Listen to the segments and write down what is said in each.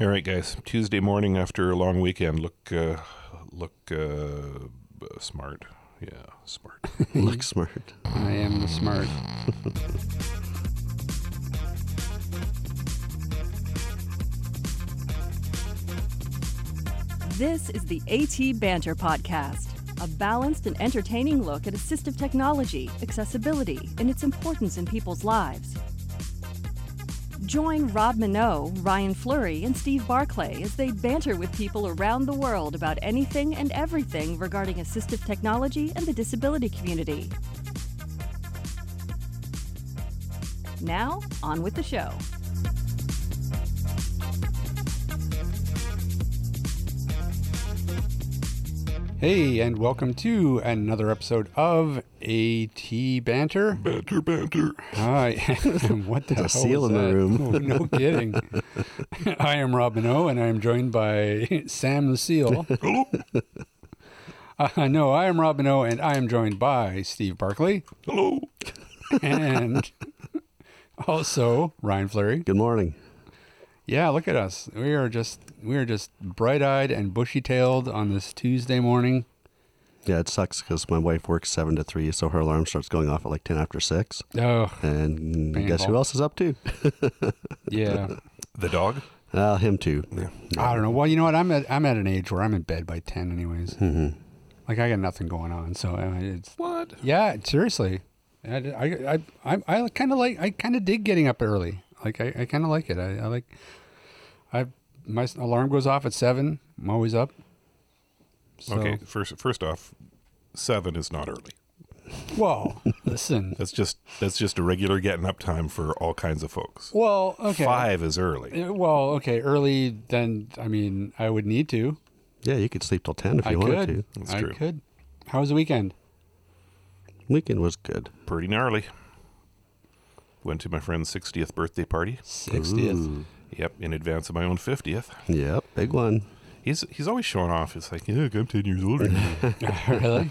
All right, guys. Tuesday morning after a long weekend. Look, uh, look uh, smart. Yeah, smart. Look smart. I am the smart. This is the AT Banter Podcast, a balanced and entertaining look at assistive technology, accessibility, and its importance in people's lives. Join Rob Mineault, Ryan Fleury, and Steve Barclay as they banter with people around the world about anything and everything regarding assistive technology and the disability community. Now, on with the show. Hey, and welcome to another episode of AT Banter. banter, banter. Hi. what the hell a seal was in the room. Oh, no kidding. I am Rob Mineault, and I am joined by Sam the Seal. Hello. Uh, no, I am Rob Mineault, and I am joined by Steve Barclay Hello. and also Ryan Fleury. Good morning. Yeah, look at us. We are just we are just bright-eyed and bushy-tailed on this Tuesday morning. Yeah, it sucks because my wife works seven to three, so her alarm starts going off at like ten after six. Oh, And guess who else is up too? yeah. The dog. Uh, him too. Yeah. I don't know. Well, you know what? I'm at I'm at an age where I'm in bed by ten, anyways. hmm Like I got nothing going on, so uh, it's What? yeah. Seriously, I I I, I, I kind of like I kind of dig getting up early. Like I, I kind of like it. I, I like I my alarm goes off at seven. I'm always up. So, Okay. First, first off, seven is not early. Well, listen. That's just that's just a regular getting up time for all kinds of folks. Well, okay. Five is early. Uh, Well, okay. Early, then. I mean, I would need to. Yeah, you could sleep till ten if I you could. wanted to. That's I true. could. How was the weekend? Weekend was good. Pretty gnarly. Went to my friend's 60th birthday party. Sixtieth. Ooh. Yep, in advance of my own 50th. Yep, big one. He's he's always showing off. It's like, yeah, I'm 10 years older. than you." really?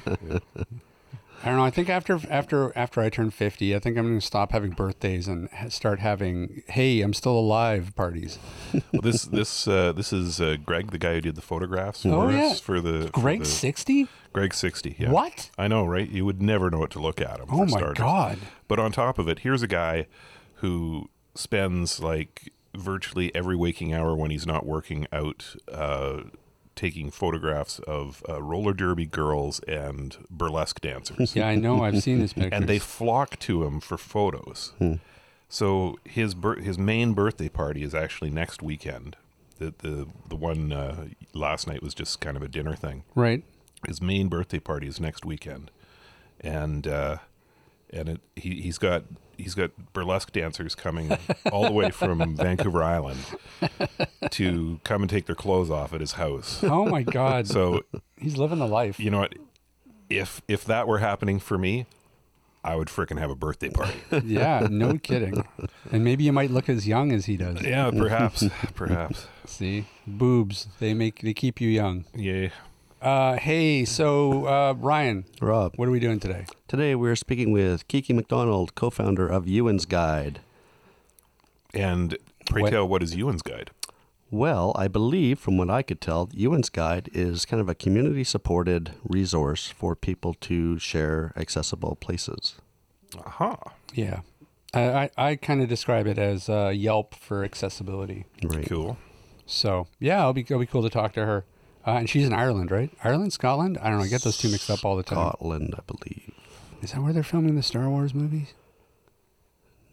I don't know. I think after after after I turn fifty, I think I'm going to stop having birthdays and start having "Hey, I'm still alive" parties. well, this this uh, this is uh, Greg, the guy who did the photographs for Oh, yeah. for the Greg sixty? Greg 60. Yeah. What? I know, right? You would never know what to look at him. Oh for my starters. god! But on top of it, here's a guy who spends like virtually every waking hour when he's not working out, uh, taking photographs of uh, roller derby girls and burlesque dancers. Yeah, I know. I've seen this picture. and they flock to him for photos. So his bir- his main birthday party is actually next weekend. The the the one uh, last night was just kind of a dinner thing. right. His main birthday party is next weekend, and uh, and it, he he's got he's got burlesque dancers coming all the way from Vancouver Island to come and take their clothes off at his house. Oh my god! So He's living the life. you know what? If if that were happening for me, I would frickin' have a birthday party. yeah, no kidding. And maybe you might look as young as he does. yeah, perhaps, perhaps. See, boobs. They make they keep you young. Yeah. Uh, hey, so uh, Ryan, Rob, what are we doing today? today we're speaking with Kiki MacDonald, co-founder of Euan's Guide. And pray What- tell, what is Euan's guide? Well, I believe from what I could tell, Euan's Guide is kind of a community-supported resource for people to share accessible places. Aha. Yeah. I, I, I kind of describe it as uh, Yelp for accessibility. Right. Cool. So, yeah, it'll be, it'll be cool to talk to her. Uh, and she's in Ireland, right? Ireland, Scotland? I don't know. I get those two mixed up all the time. Scotland, I believe. Is that where they're filming the Star Wars movies?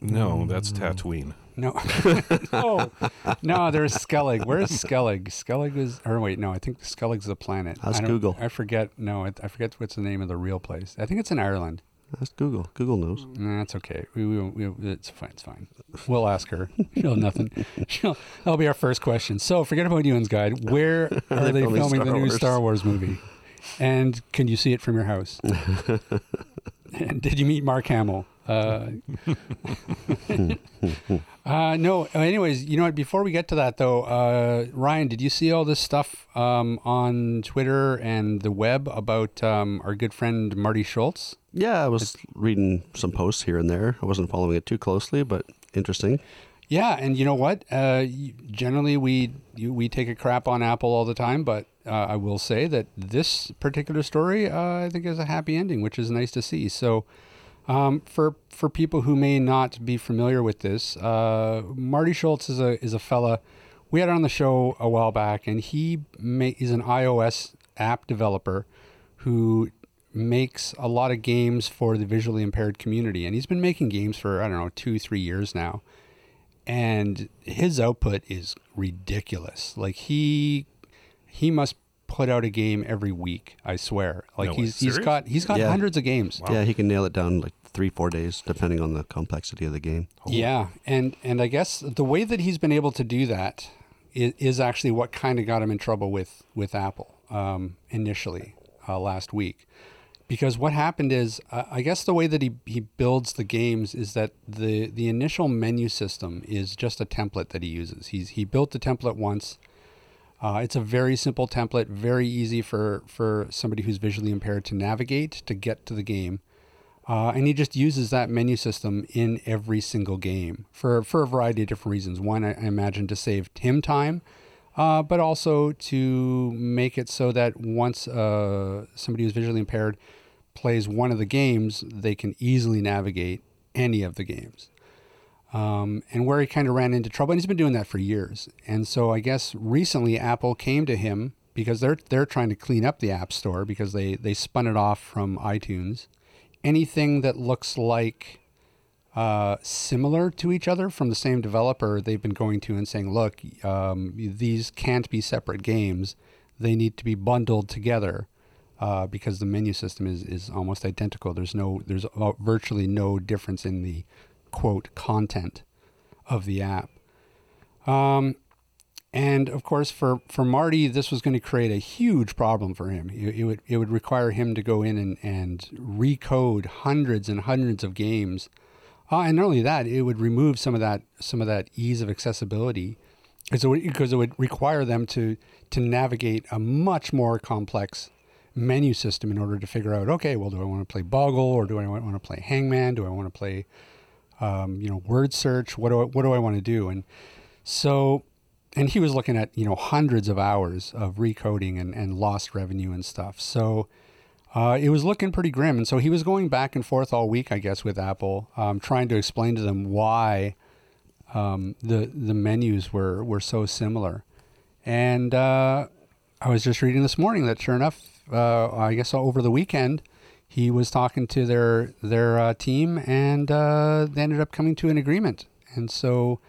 No, that's Tatooine. No. no. No, there's Skellig. Where's Skellig? Skellig is, or wait, no, I think Skellig's the planet. How's I Google? I forget. No, I, I forget what's the name of the real place. I think it's in Ireland. That's Google. Google knows. Nah, it's okay. We, we, we, it's fine. It's fine. We'll ask her. She'll nothing. She'll, that'll be our first question. So forget about Euan's guide. Where are they filming filming the new Star Wars movie? And can you see it from your house? and did you meet Mark Hamill? Uh, uh, no. Anyways, you know what? Before we get to that, though, uh, Ryan, did you see all this stuff um, on Twitter and the web about um, our good friend Marty Schultz? Yeah, I was reading some posts here and there. I wasn't following it too closely, but interesting. Yeah, and you know what? Uh, generally, we you, we take a crap on Apple all the time, but uh, I will say that this particular story, uh, I think, is a happy ending, which is nice to see. So, um, for for people who may not be familiar with this, uh, Marty Schultz is a is a fella we had on the show a while back, and he ma- is an iOS app developer who makes a lot of games for the visually impaired community, and he's been making games for I don't know two three years now and his output is ridiculous. Like he he must put out a game every week. I swear. Like No, he's he's serious? got he's got Yeah. hundreds of games. Yeah, he can nail it down like three, four days, depending on the complexity of the game. Yeah, and and I guess the way that he's been able to do that is, is actually what kind of got him in trouble with with Apple um, initially uh, last week. Because what happened is, uh, I guess the way that he, he builds the games is that the the initial menu system is just a template that he uses. He's he built the template once. Uh, it's a very simple template, very easy for for somebody who's visually impaired to navigate to get to the game. Uh, and he just uses that menu system in every single game for, for a variety of different reasons. One, I, I imagine to save him time, uh, but also to make it so that once uh, somebody who's visually impaired plays one of the games, they can easily navigate any of the games. Um, and where he kind of ran into trouble, and he's been doing that for years. And so I guess recently Apple came to him because they're they're trying to clean up the App Store because they they spun it off from iTunes anything that looks like uh, similar to each other from the same developer, they've been going to and saying, look, um, these can't be separate games. They need to be bundled together uh, because the menu system is, is almost identical. There's no, there's virtually no difference in the quote content of the app. Um, and of course, for, for Marty, this was going to create a huge problem for him. It, it would it would require him to go in and, and recode hundreds and hundreds of games, uh, and not only that, it would remove some of that some of that ease of accessibility, because it would, it would require them to to navigate a much more complex menu system in order to figure out, okay, well, do I want to play Boggle or do I want to play Hangman? Do I want to play, um, you know, word search? What do I, what do I want to do? And so and he was looking at you know hundreds of hours of recoding and, and lost revenue and stuff so uh, it was looking pretty grim and so he was going back and forth all week i guess with apple um, trying to explain to them why um, the the menus were were so similar and uh, i was just reading this morning that sure enough uh, i guess over the weekend he was talking to their their uh, team and uh, they ended up coming to an agreement and so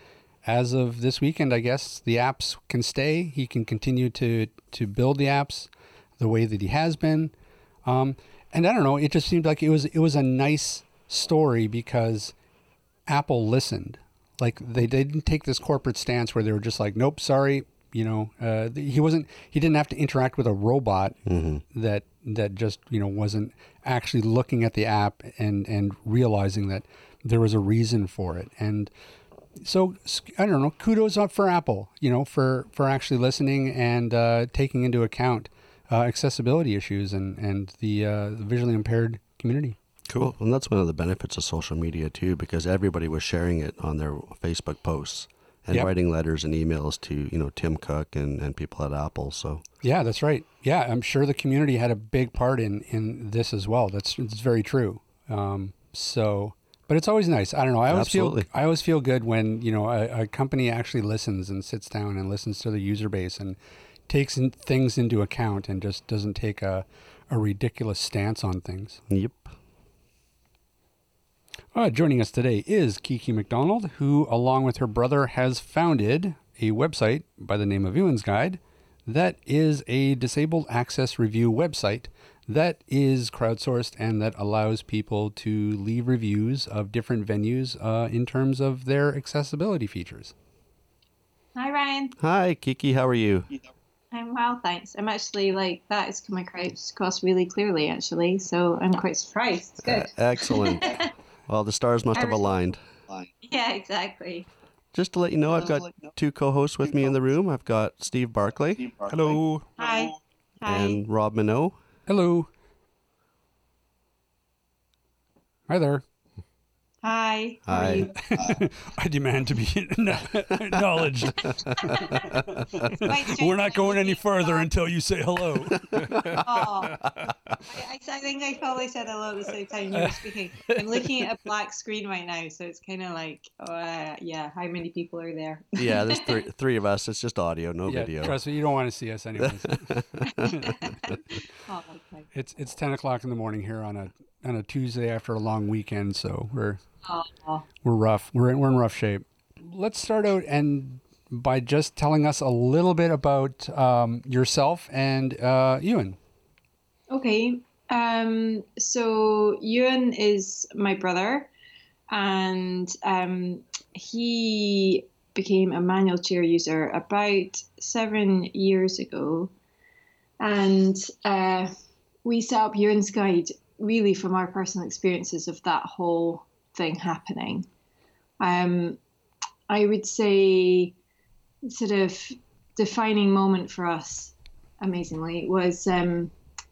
as of this weekend, I guess the apps can stay. He can continue to to build the apps the way that he has been. Um, and I don't know, it just seemed like it was it was a nice story because Apple listened. Like they, they didn't take this corporate stance where they were just like, nope, sorry, you know, uh, he wasn't he didn't have to interact with a robot that that just you know wasn't actually looking at the app and and realizing that there was a reason for it and so I don't know. Kudos up for Apple, you know, for for actually listening and uh, taking into account uh, accessibility issues and and the, uh, the visually impaired community. Cool. And that's one of the benefits of social media too, because everybody was sharing it on their Facebook posts and Yep. writing letters and emails to you know Tim Cook and, and people at Apple. So Yeah, that's right. Yeah, I'm sure the community had a big part in in this as well. That's it's very true. Um, so, but it's always nice. I don't know. I always Absolutely. feel I always feel good when you know a, a company actually listens and sits down and listens to the user base and takes in, things into account and just doesn't take a a ridiculous stance on things. yep. Uh, joining us today is Kiki MacDonald, who, along with her brother, has founded a website by the name of Euan's Guide that is a disabled access review website that is crowdsourced and that allows people to leave reviews of different venues uh, in terms of their accessibility features. Hi, Ryan. Hi Kiki, how are you? I'm well, thanks. I'm actually like that is coming across across really clearly, actually. So I'm quite surprised. It's good. Uh, excellent. well, the stars must have aligned. yeah, exactly. Just to let you know, I've got two co-hosts with me in the room. I've got Steve Barclay Hello. Hi. Hi. and Rob Mineault. Hello. Hi there. Hi. Hi. I demand to be acknowledged. It's quite strange We're not going any further until you say hello. Oh. I, I, I think I probably said hello at the same time you were speaking. I'm looking at a black screen right now, so it's kind of like, uh, yeah, how many people are there? Yeah, there's three, three of us. It's just audio, no yeah, video. trust me, you don't want to see us anyways. Oh, okay. it's it's ten o'clock in the morning here on a on a Tuesday after a long weekend, so we're we're rough. We're in, we're in rough shape. Let's start out and by just telling us a little bit about um, yourself and uh, Euan. Okay. Um, so Euan is my brother, and um, he became a manual chair user about seven years ago. And uh, we set up Euan's Guide really from our personal experiences of that whole thing happening. Um, I would say, sort of defining moment for us, amazingly, was. Um,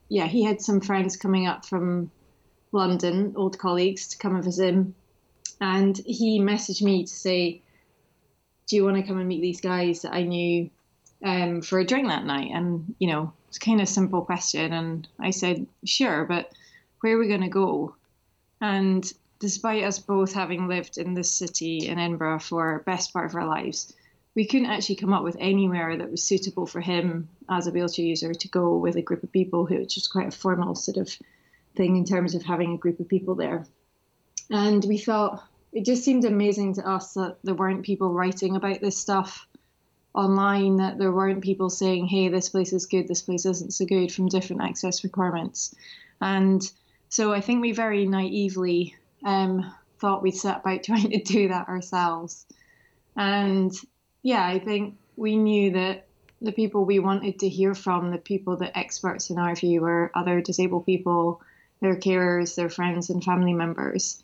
yeah, he had some friends coming up from London, old colleagues, to come and visit him. And he messaged me to say, Do you want to come and meet these guys that I knew um, for a drink that night? And, you know, it's kind of a simple question. And I said, Sure, but where are we going to go? And despite us both having lived in this city in Edinburgh for best part of our lives, we couldn't actually come up with anywhere that was suitable for him as a wheelchair user to go with a group of people which is quite a formal sort of thing in terms of having a group of people there. And we thought it just seemed amazing to us that there weren't people writing about this stuff online, that there weren't people saying, hey, this place is good, this place isn't so good from different access requirements. And so I think we very naively um, thought we'd set about trying to do that ourselves. And yeah, I think we knew that the people we wanted to hear from, the people that experts in our view were other disabled people, their carers, their friends and family members.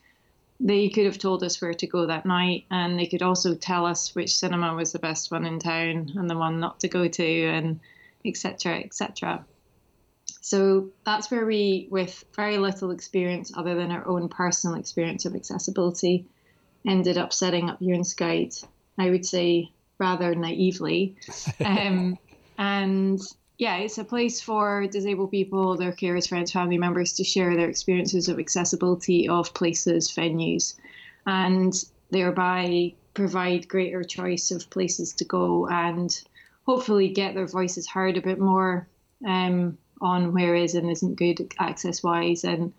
They could have told us where to go that night, and they could also tell us which cinema was the best one in town and the one not to go to, and etc. etc. So that's where we, with very little experience other than our own personal experience of accessibility, ended up setting up Guide. I would say rather naively. Um, and yeah, it's a place for disabled people, their carers, friends, family members to share their experiences of accessibility of places, venues, and thereby provide greater choice of places to go and hopefully get their voices heard a bit more um, on where is and isn't good access wise. And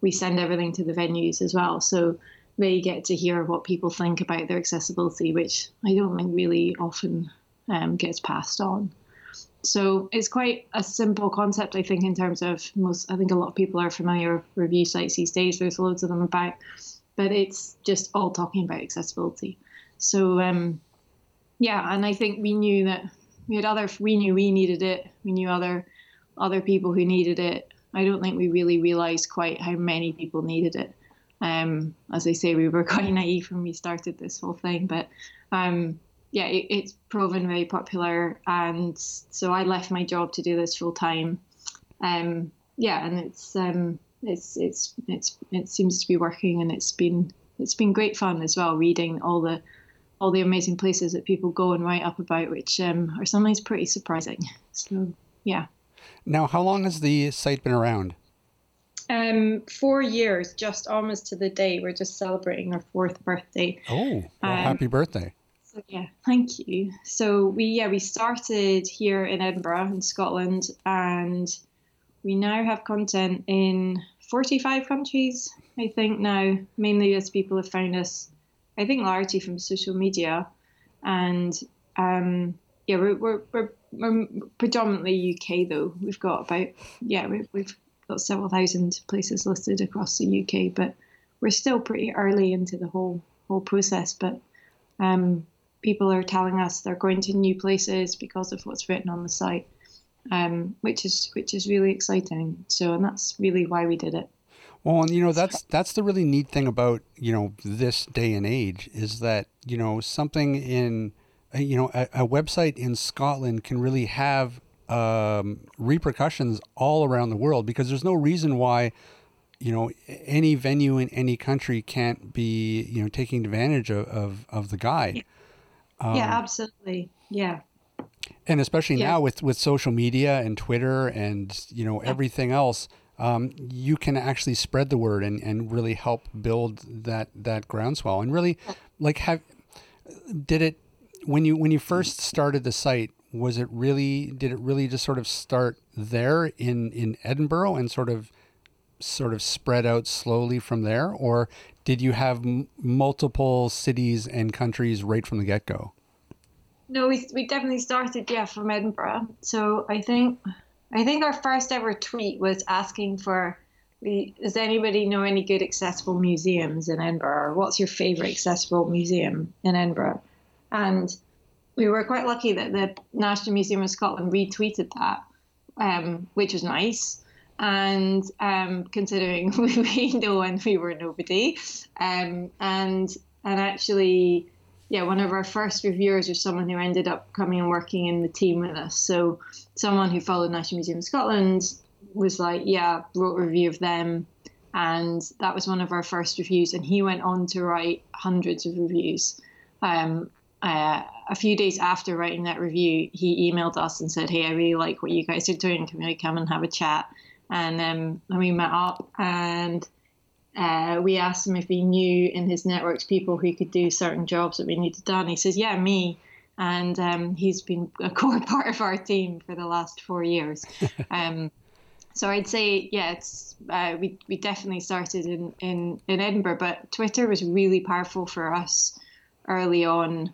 we send everything to the venues as well. So they get to hear what people think about their accessibility, which I don't think really often um, gets passed on. So it's quite a simple concept, I think, in terms of most. I think a lot of people are familiar with review sites these days. There's loads of them about, but it's just all talking about accessibility. So um, yeah, and I think we knew that we had other. We knew we needed it. We knew other other people who needed it. I don't think we really realized quite how many people needed it. Um, as I say, we were quite naive when we started this whole thing, but um, yeah, it, it's proven very popular, and so I left my job to do this full time. Um, yeah, and it's um, it's it's it's it seems to be working, and it's been it's been great fun as well, reading all the all the amazing places that people go and write up about, which um, are sometimes pretty surprising. So yeah. Now, how long has the site been around? Um, four years, just almost to the day. We're just celebrating our fourth birthday. Oh, well, Um, happy birthday. So yeah, thank you. So we yeah we started here in Edinburgh in Scotland, and we now have content in 45 countries. I think now, mainly as people have found us. I think largely from social media, and um, yeah, we're, we're we're we're predominantly UK though. We've got about yeah we've we've got several thousand places listed across the UK, but we're still pretty early into the whole whole process. But um, people are telling us they're going to new places because of what's written on the site, um, which is which is really exciting. So, and that's really why we did it. Well, and you know that's that's the really neat thing about you know this day and age is that you know something in you know a, a website in Scotland can really have um, repercussions all around the world because there's no reason why you know any venue in any country can't be you know taking advantage of of, of the guide. Um, yeah, absolutely. Yeah. And especially yeah. now with with social media and Twitter and you know everything else, um, you can actually spread the word and, and really help build that that groundswell and really like have did it when you when you hmm. first started the site was it really did it really just sort of start there in in Edinburgh and sort of sort of spread out slowly from there? Or did you have m- multiple cities and countries right from the get-go? No we, we definitely started yeah from edinburgh. So i think i think our first ever tweet was asking for does anybody know any good accessible museums in edinburgh? Or what's your favorite accessible museum in edinburgh and we were quite lucky that the National Museum of Scotland retweeted that, um, which was nice. And um, considering we know and we were nobody, um, and and actually, yeah, one of our first reviewers was someone who ended up coming and working in the team with us. So someone who followed National Museum of Scotland was like, yeah, wrote a review of them, and that was one of our first reviews. And he went on to write hundreds of reviews. Um, uh, a few days after writing that review, he emailed us and said, "Hey, I really like what you guys are doing. Can we come and have a chat?" And um, and we met up and uh, we asked him if he knew in his networks people who could do certain jobs that we needed done. He says, "Yeah, me." And um, he's been a core part of our team for the last four years. um, so I'd say, yeah, it's uh, we we definitely started in, in in Edinburgh, but Twitter was really powerful for us early on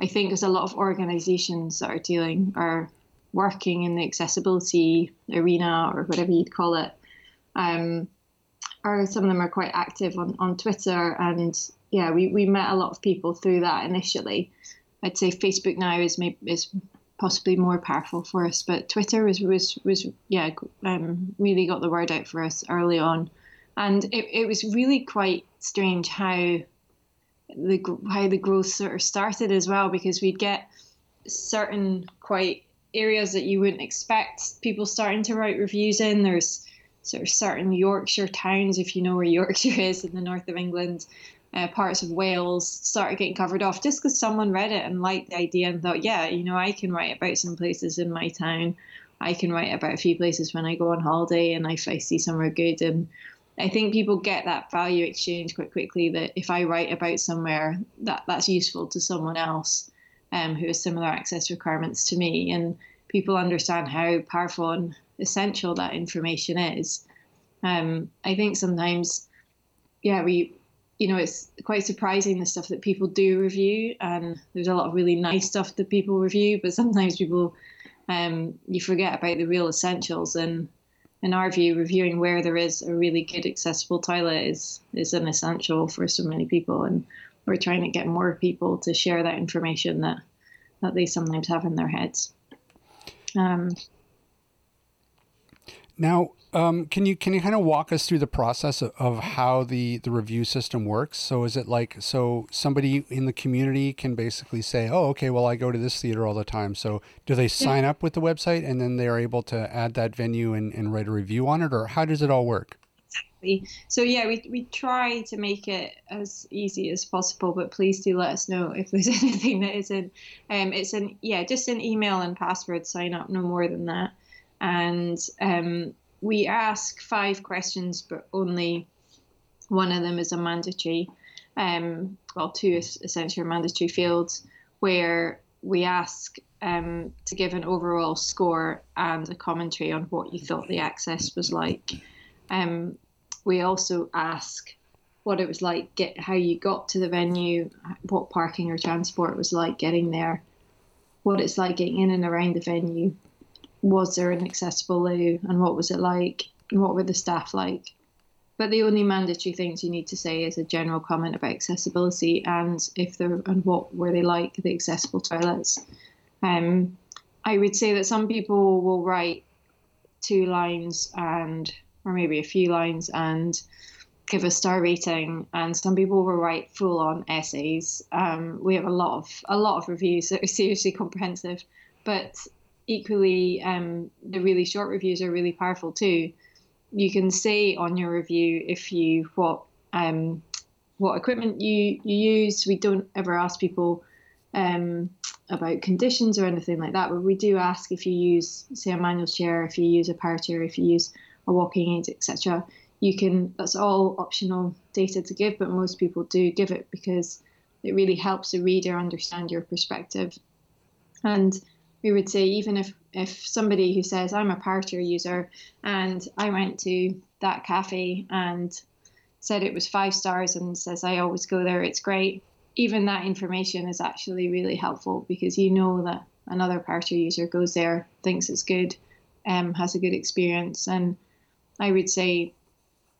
I think there's a lot of organizations that are dealing are working in the accessibility arena or whatever you'd call it. Um, or some of them are quite active on, on Twitter and yeah, we, we met a lot of people through that initially. I'd say Facebook now is maybe is possibly more powerful for us, but Twitter was was was yeah um, really got the word out for us early on, and it, it was really quite strange how the how the growth sort of started as well because we'd get certain quite areas that you wouldn't expect people starting to write reviews in. There's sort of certain Yorkshire towns, if you know where Yorkshire is in the north of England, uh, parts of Wales started getting covered off just because someone read it and liked the idea and thought, yeah, you know, I can write about some places in my town. I can write about a few places when I go on holiday and if I see somewhere good and I think people get that value exchange quite quickly. That if I write about somewhere, that that's useful to someone else um, who has similar access requirements to me, and people understand how powerful and essential that information is. Um, I think sometimes, yeah, we, you know, it's quite surprising the stuff that people do review, and there's a lot of really nice stuff that people review, but sometimes people, um, you forget about the real essentials and in our view, reviewing where there is a really good accessible toilet is is an essential for so many people, and we're trying to get more people to share that information that that they sometimes have in their heads. Um, now, um, can you can you kind of walk us through the process of, of, how the the review system works? So is it like so somebody in the community can basically say, "Oh, okay, well I go to this theater all the time." So do they sign up with the website and then they are able to add that venue and, and write a review on it, or how does it all work? Exactly. So yeah, we we try to make it as easy as possible, but please do let us know if there's anything that isn't. Um, it's an yeah, just an email and password sign up, no more than that and um, we ask five questions, but only one of them is a mandatory. Um, well, two essentially mandatory fields where we ask um, to give an overall score and a commentary on what you thought the access was like. Um, we also ask what it was like, get how you got to the venue, what parking or transport was like getting there, what it's like getting in and around the venue, was there an accessible loo and what was it like and what were the staff like? But the only mandatory things you need to say is a general comment about accessibility and if they're and what were they like the accessible toilets. Um, i would say that some people will write two lines and or maybe a few lines and give a star rating and some people will write full on essays. Um, we have a lot of a lot of reviews that are seriously comprehensive but equally, um, the really short reviews are really powerful too. you can say on your review if you what um, what equipment you you use. We don't ever ask people um, about conditions or anything like that, but we do ask if you use, say, a manual chair, if you use a power chair, if you use a walking aid, etc. You can. That's all optional data to give, but most people do give it because it really helps the reader understand your perspective. And we would say even if if somebody who says I'm a chair user and I went to that cafe and said it was five stars and says I always go there, it's great. Even that information is actually really helpful because you know that another chair user goes there, thinks it's good, um, has a good experience, and I would say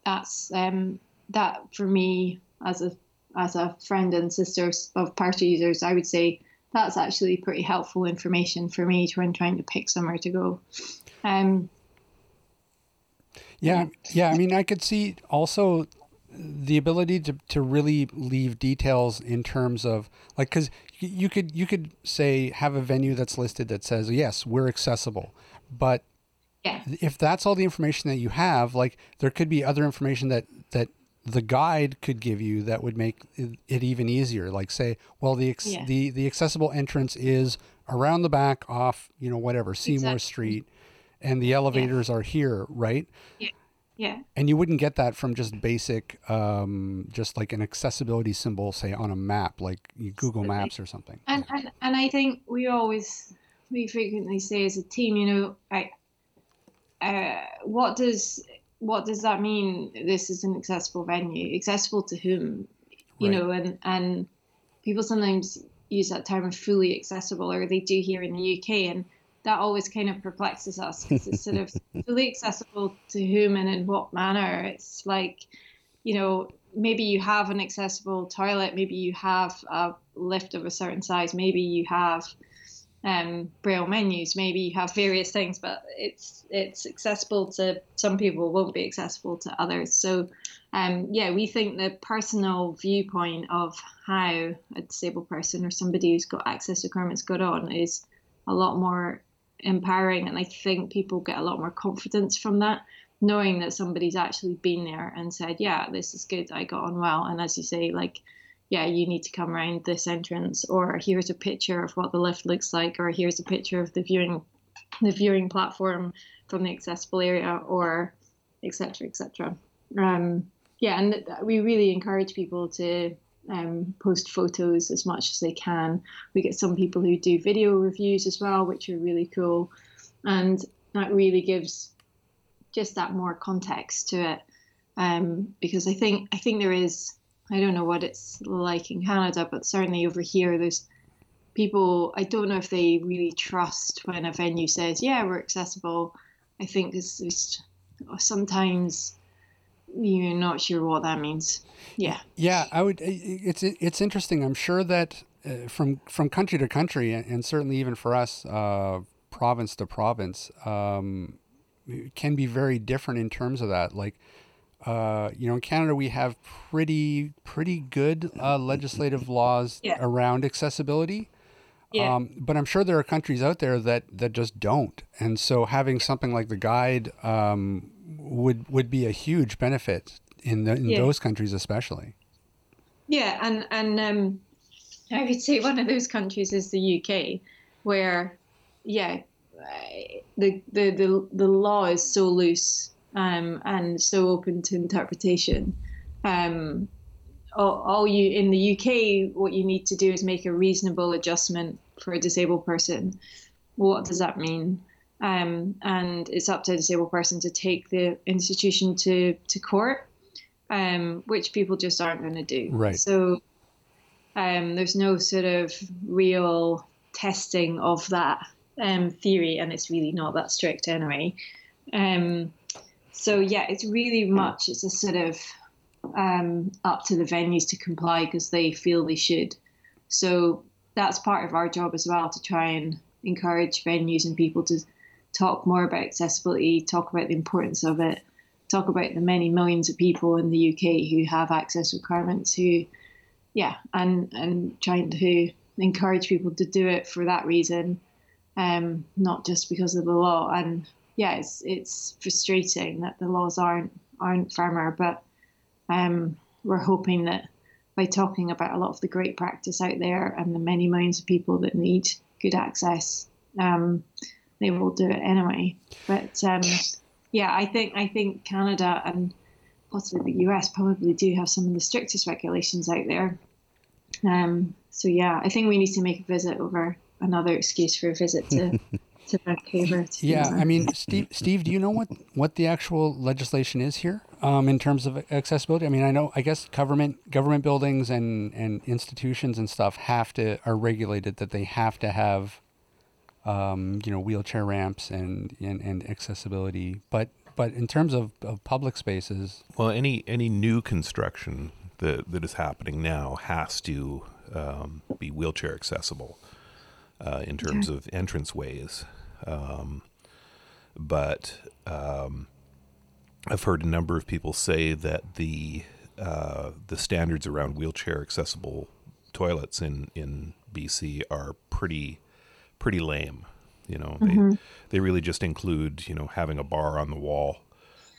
that's um, that for me as a as a friend and sister of power users, I would say that's actually pretty helpful information for me when trying to pick somewhere to go. Um, yeah, yeah. I mean, I could see also the ability to, to really leave details in terms of like because you could you could say have a venue that's listed that says yes we're accessible but yeah. if that's all the information that you have like there could be other information that that the guide could give you that would make it even easier like say well the ex- Yeah. the the accessible entrance is around the back off you know whatever seymour Exactly. street and the elevators are here right Yeah. Yeah. and you wouldn't get that from just basic um, just like an accessibility symbol say on a map like google maps or something And, and and I think we always we frequently say as a team, you know, I uh, what does what does that mean? This is an accessible venue. Accessible to whom? You Right. know, and and people sometimes use that term fully accessible, or they do here in the UK, and that always kind of perplexes us because it's sort of fully accessible to whom and in what manner. It's like, you know, maybe you have an accessible toilet, maybe you have a lift of a certain size, maybe you have um, braille menus, maybe you have various things, but it's it's accessible to some people, won't be accessible to others. So, um, yeah, we think the personal viewpoint of how a disabled person or somebody who's got access requirements got on is a lot more empowering, and I think people get a lot more confidence from that. Knowing that somebody's actually been there and said, "Yeah, this is good. I got on well." And as you say, like, yeah, you need to come around this entrance, or here's a picture of what the lift looks like, or here's a picture of the viewing, the viewing platform from the accessible area, or etc. etc. Um, yeah, and we really encourage people to um, post photos as much as they can. We get some people who do video reviews as well, which are really cool, and that really gives just that more context to it. Um, because I think I think there is I don't know what it's like in Canada, but certainly over here, there's people. I don't know if they really trust when a venue says, "Yeah, we're accessible." I think it's just sometimes you're not sure what that means. Yeah, yeah i would it's it's interesting i'm sure that uh, from from country to country and, and certainly even for us uh, province to province um, can be very different in terms of that like uh, you know, in Canada, we have pretty pretty good uh, legislative laws Yeah. around accessibility. yeah, Um, but I'm sure there are countries out there that, that just don't. And so having something like the guide um, would would be a huge benefit in, the, in Yeah. those countries, especially. yeah, and and um, I would say one of those countries is the UK, where yeah, uh, the the the, the law is so loose um, and so open to interpretation. Um, all, all you in the UK, what you need to do is make a reasonable adjustment for a disabled person. What does that mean? Um, and it's up to a disabled person to take the institution to to court, um, which people just aren't going to do. Right. So um, there's no sort of real testing of that um, theory, and it's really not that strict anyway. Um, so yeah, it's really much it's a sort of um, up to the venues to comply because they feel they should. So that's part of our job as well to try and encourage venues and people to talk more about accessibility, talk about the importance of it, talk about the many millions of people in the UK who have access requirements who yeah, and and trying to encourage people to do it for that reason, um, not just because of the law. And yeah, it's it's frustrating that the laws aren't aren't firmer, but um, we're hoping that by talking about a lot of the great practice out there and the many millions of people that need good access, um, they will do it anyway. But um, yeah, I think I think Canada and possibly the US probably do have some of the strictest regulations out there. Um, so yeah, I think we need to make a visit over another excuse for a visit to to Vancouver. To Yeah, I mean, Steve, Steve, do you know what what the actual legislation is here um, in terms of accessibility? I mean, I know, I guess government government buildings and and institutions and stuff have to are regulated that they have to have, um, you know, wheelchair ramps and and, and accessibility. But but in terms of, of public spaces, Well, any any new construction that that is happening now has to um, be wheelchair accessible uh, in terms of entrance ways. Um, but um, I've heard a number of people say that the uh, the standards around wheelchair accessible toilets in in BC are pretty pretty lame. You know, they they really just include you know having a bar on the wall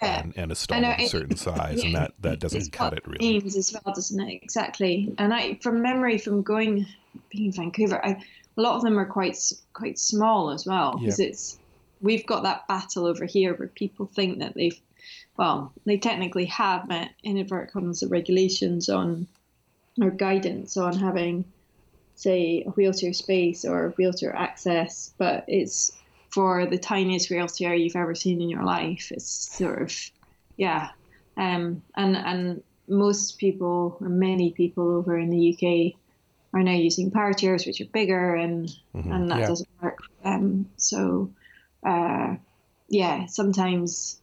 Yeah. and, and a stall of a it- certain size, and that that doesn't cut it really. Themes as well, doesn't it? Exactly. And I, from memory, from going being in Vancouver, I, a lot of them are quite quite small as well because Yeah. it's we've got that battle over here where people think that they've well they technically have met in inverted commas the regulations on or guidance on having say a wheelchair space or wheelchair access, but it's for the tiniest wheelchair you've ever seen in your life. It's sort of yeah, um, and and most people or many people over in the UK are now using power chairs, which are bigger, and mm-hmm. and that Yeah. doesn't work for them. So, uh, yeah, sometimes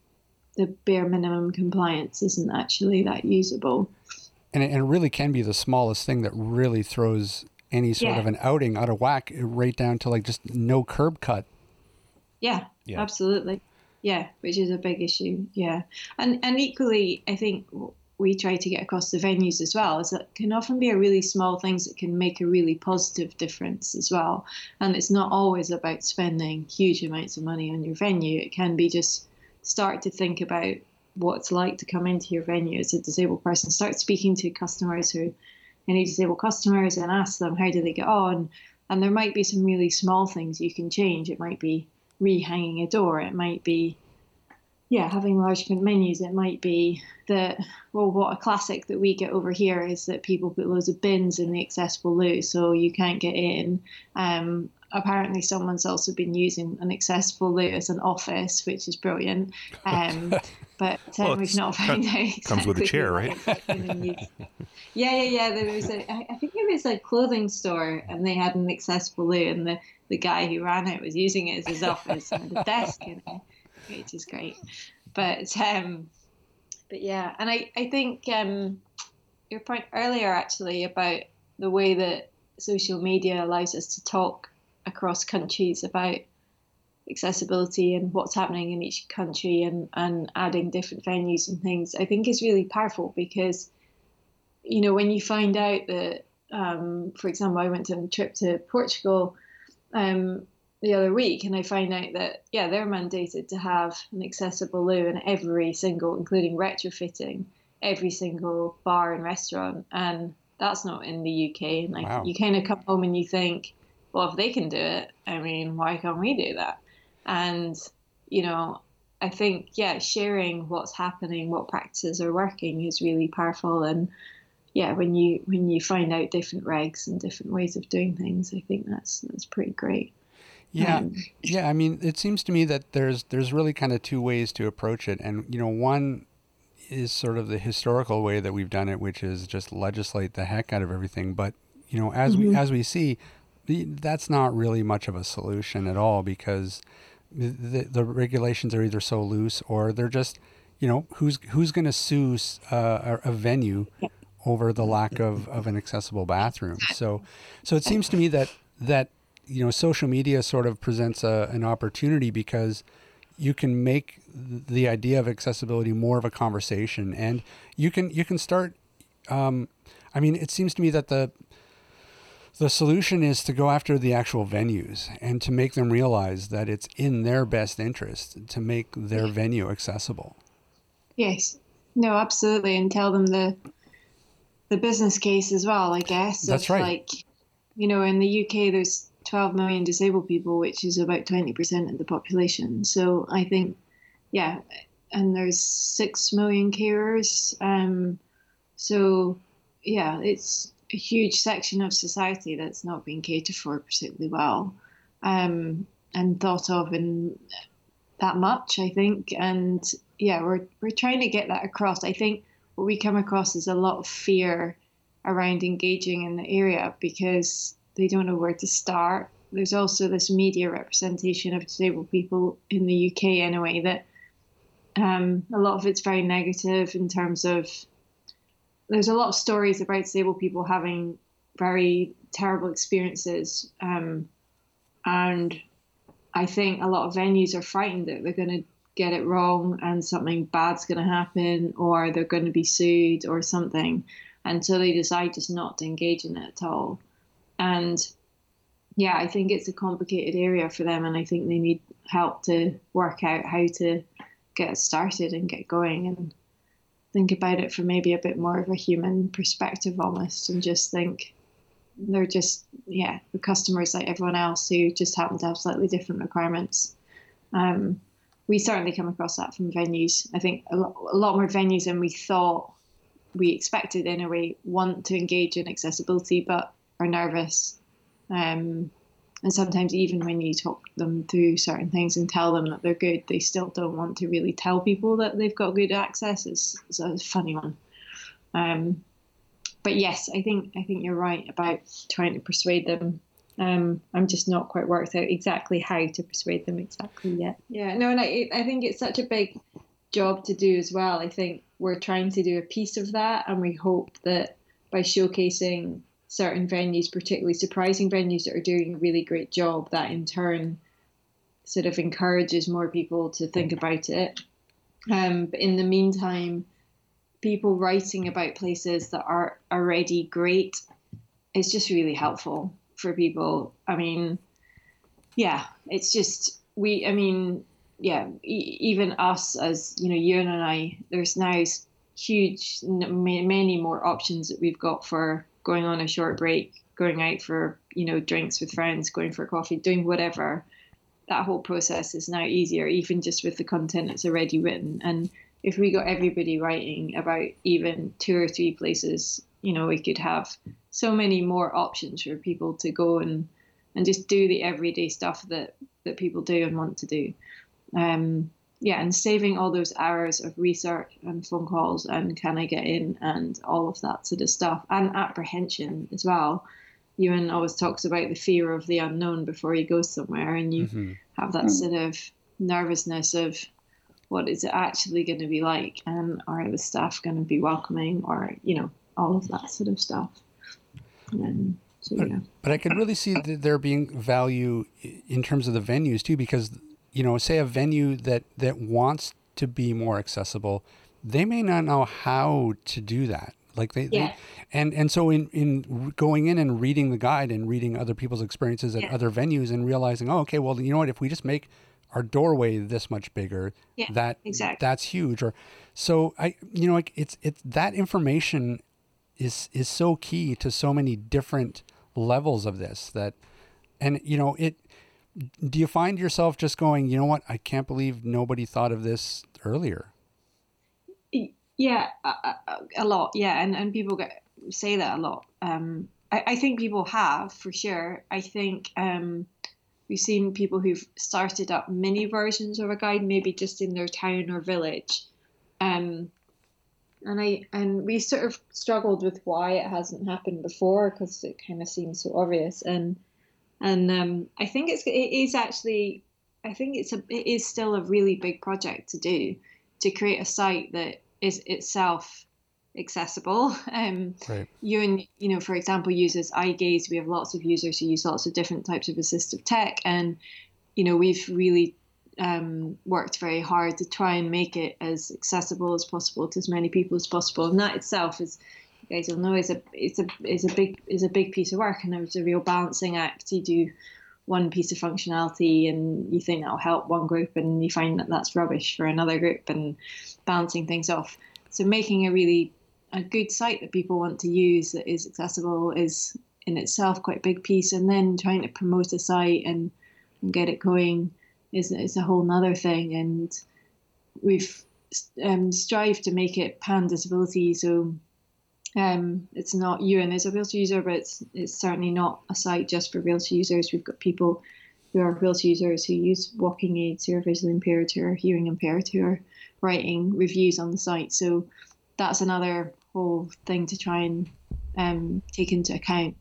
the bare minimum compliance isn't actually that usable. and it, and it really can be the smallest thing that really throws any sort Yeah. of an outing out of whack, eh, right down to like just no curb cut. Yeah, Yeah. absolutely. Yeah, which is a big issue. Yeah, and and equally, I think we try to get across the venues as well is that can often be a really small things that can make a really positive difference as well. And it's not always about spending huge amounts of money on your venue. It can be just start to think about what it's like to come into your venue as a disabled person. Start speaking to customers who any disabled customers and ask them how do they get on. And there might be some really small things you can change. It might be rehanging a door. It might be, yeah, having large print menus. It might be that, well, what a classic that we get over here is that people put loads of bins in the accessible loo, so you can't get in. Um, apparently, someone's also been using an accessible loo as an office, which is brilliant. Um, but um, Well, we've not found out Exactly comes with a chair, right? it's been used. Yeah, yeah, yeah. There was a, I I think it was a clothing store, and they had an accessible loo, and the, the guy who ran it was using it as his office and a desk in it, which is great. But um, but yeah, and I I think um, your point earlier actually about the way that social media allows us to talk across countries about accessibility and what's happening in each country and, and adding different venues and things, I think is really powerful because, you know, when you find out that, um, for example, I went on a trip to Portugal um, the other week and I find out that, yeah, they're mandated to have an accessible loo in every single, including retrofitting, every single bar and restaurant. And that's not in the UK. And like, Wow. you kind of come home and you think, well, if they can do it, I mean, why can't we do that? And, you know, I think, yeah, sharing what's happening, what practices are working is really powerful. And yeah, when you when you find out different regs and different ways of doing things, I think that's that's pretty great. Yeah, Um, yeah. I mean, it seems to me that there's there's really kind of two ways to approach it, and you know, one is sort of the historical way that we've done it, which is just legislate the heck out of everything. But you know, as we as we see, that's not really much of a solution at all because the, the regulations are either so loose or they're just, you know, who's who's going to sue uh, a, a venue over the lack of, of an accessible bathroom. So, so it seems to me that that you know social media sort of presents a, an opportunity because you can make the idea of accessibility more of a conversation, and you can you can start. Um, I mean, it seems to me that the The solution is to go after the actual venues and to make them realize that it's in their best interest to make their venue accessible. Yes. No, absolutely, and tell them the the business case as well. I guess that's right. Like, you know, in the UK, there's 12 million disabled people, which is about 20% of the population. So I think, yeah, and there's six million carers. Um, so yeah, it's a huge section of society that's not being catered for particularly well, um, and thought of in that much. I think, and yeah, we're we're trying to get that across. I think what we come across is a lot of fear around engaging in the area because they don't know where to start. There's also this media representation of disabled people in the UK anyway that um, a lot of it's very negative in terms of there's a lot of stories about disabled people having very terrible experiences, um, and I think a lot of venues are frightened that they're going to get it wrong and something bad's going to happen or they're going to be sued or something And so they decide just not to engage in it at all. And yeah, I think it's a complicated area for them, and I think they need help to work out how to get started and get going and think about it from maybe a bit more of a human perspective almost and just think they're just yeah the customers like everyone else who just happen to have slightly different requirements. Um, we certainly come across that from venues. I think a lot, a lot more venues than we thought we expected in a way want to engage in accessibility but are nervous um, and sometimes even when you talk them through certain things and tell them that they're good, they still don't want to really tell people that they've got good access. It's, it's a funny one. Um, but yes, I think I think you're right about trying to persuade them. Um, I'm just not quite worked out exactly how to persuade them exactly yet. Yeah, no, and I I think it's such a big job to do as well. I think we're trying to do a piece of that, and we hope that by showcasing certain venues, particularly surprising venues that are doing a really great job, that in turn sort of encourages more people to think about it. Um, but in the meantime, people writing about places that are already great is just really helpful for people. I mean, yeah, it's just we. I mean, yeah, e- even us as you know, you and I. There's now huge, many more options that we've got for going on a short break, going out for you know drinks with friends, going for coffee, doing whatever. That whole process is now easier, even just with the content that's already written. And if we got everybody writing about even two or three places, you know, we could have so many more options for people to go and and just do the everyday stuff that that people do and want to do. Um, yeah, and saving all those hours of research and phone calls and can I get in and all of that sort of stuff and apprehension as well. Euan always talks about the fear of the unknown before he goes somewhere, and you mm-hmm. have that sort of nervousness of what is it actually going to be like, and are the staff going to be welcoming, or you know, all of that sort of stuff. And so, but, yeah. but I could really see there being value in terms of the venues too, because you know, say a venue that that wants to be more accessible, they may not know how to do that. Like they, yeah. they and and so in in going in and reading the guide and reading other people's experiences at yeah. other venues and realizing, oh, okay, well, you know what, if we just make our doorway this much bigger, yeah, that exactly. that's huge. Or so I, you know, like it's it's that information is is so key to so many different levels of this that, and you know it do you find yourself just going, you know what? I can't believe nobody thought of this earlier. Yeah, a, a lot. Yeah, and and people get say that a lot. Um, I, I think people have for sure. I think um, we've seen people who've started up mini versions of a guide, maybe just in their town or village. Um, and I and we sort of struggled with why it hasn't happened before because it kind of seems so obvious. And and um, I think it's it is actually I think it's a it is still a really big project to do to create a site that is itself accessible. Um, right. Euan you know, for example, uses eye gaze. We have lots of users who use lots of different types of assistive tech, and you know, we've really um, worked very hard to try and make it as accessible as possible to as many people as possible. And that itself is guys will know is a it's a is a big is a big piece of work, and it's a real balancing act. You do one piece of functionality, and you think that'll help one group, and you find that that's rubbish for another group, and balancing things off. So making a really a good site that people want to use that is accessible is in itself quite a big piece, and then trying to promote a site and, and get it going is is a whole nother thing. And we've um, strived to make it pan disability, so um, it's not Euan is a wheelchair user, but it's, it's certainly not a site just for wheelchair users. We've got people who are wheelchair users who use walking aids, who are visually impaired, who are hearing impaired, who are writing reviews on the site. So that's another whole thing to try and um, take into account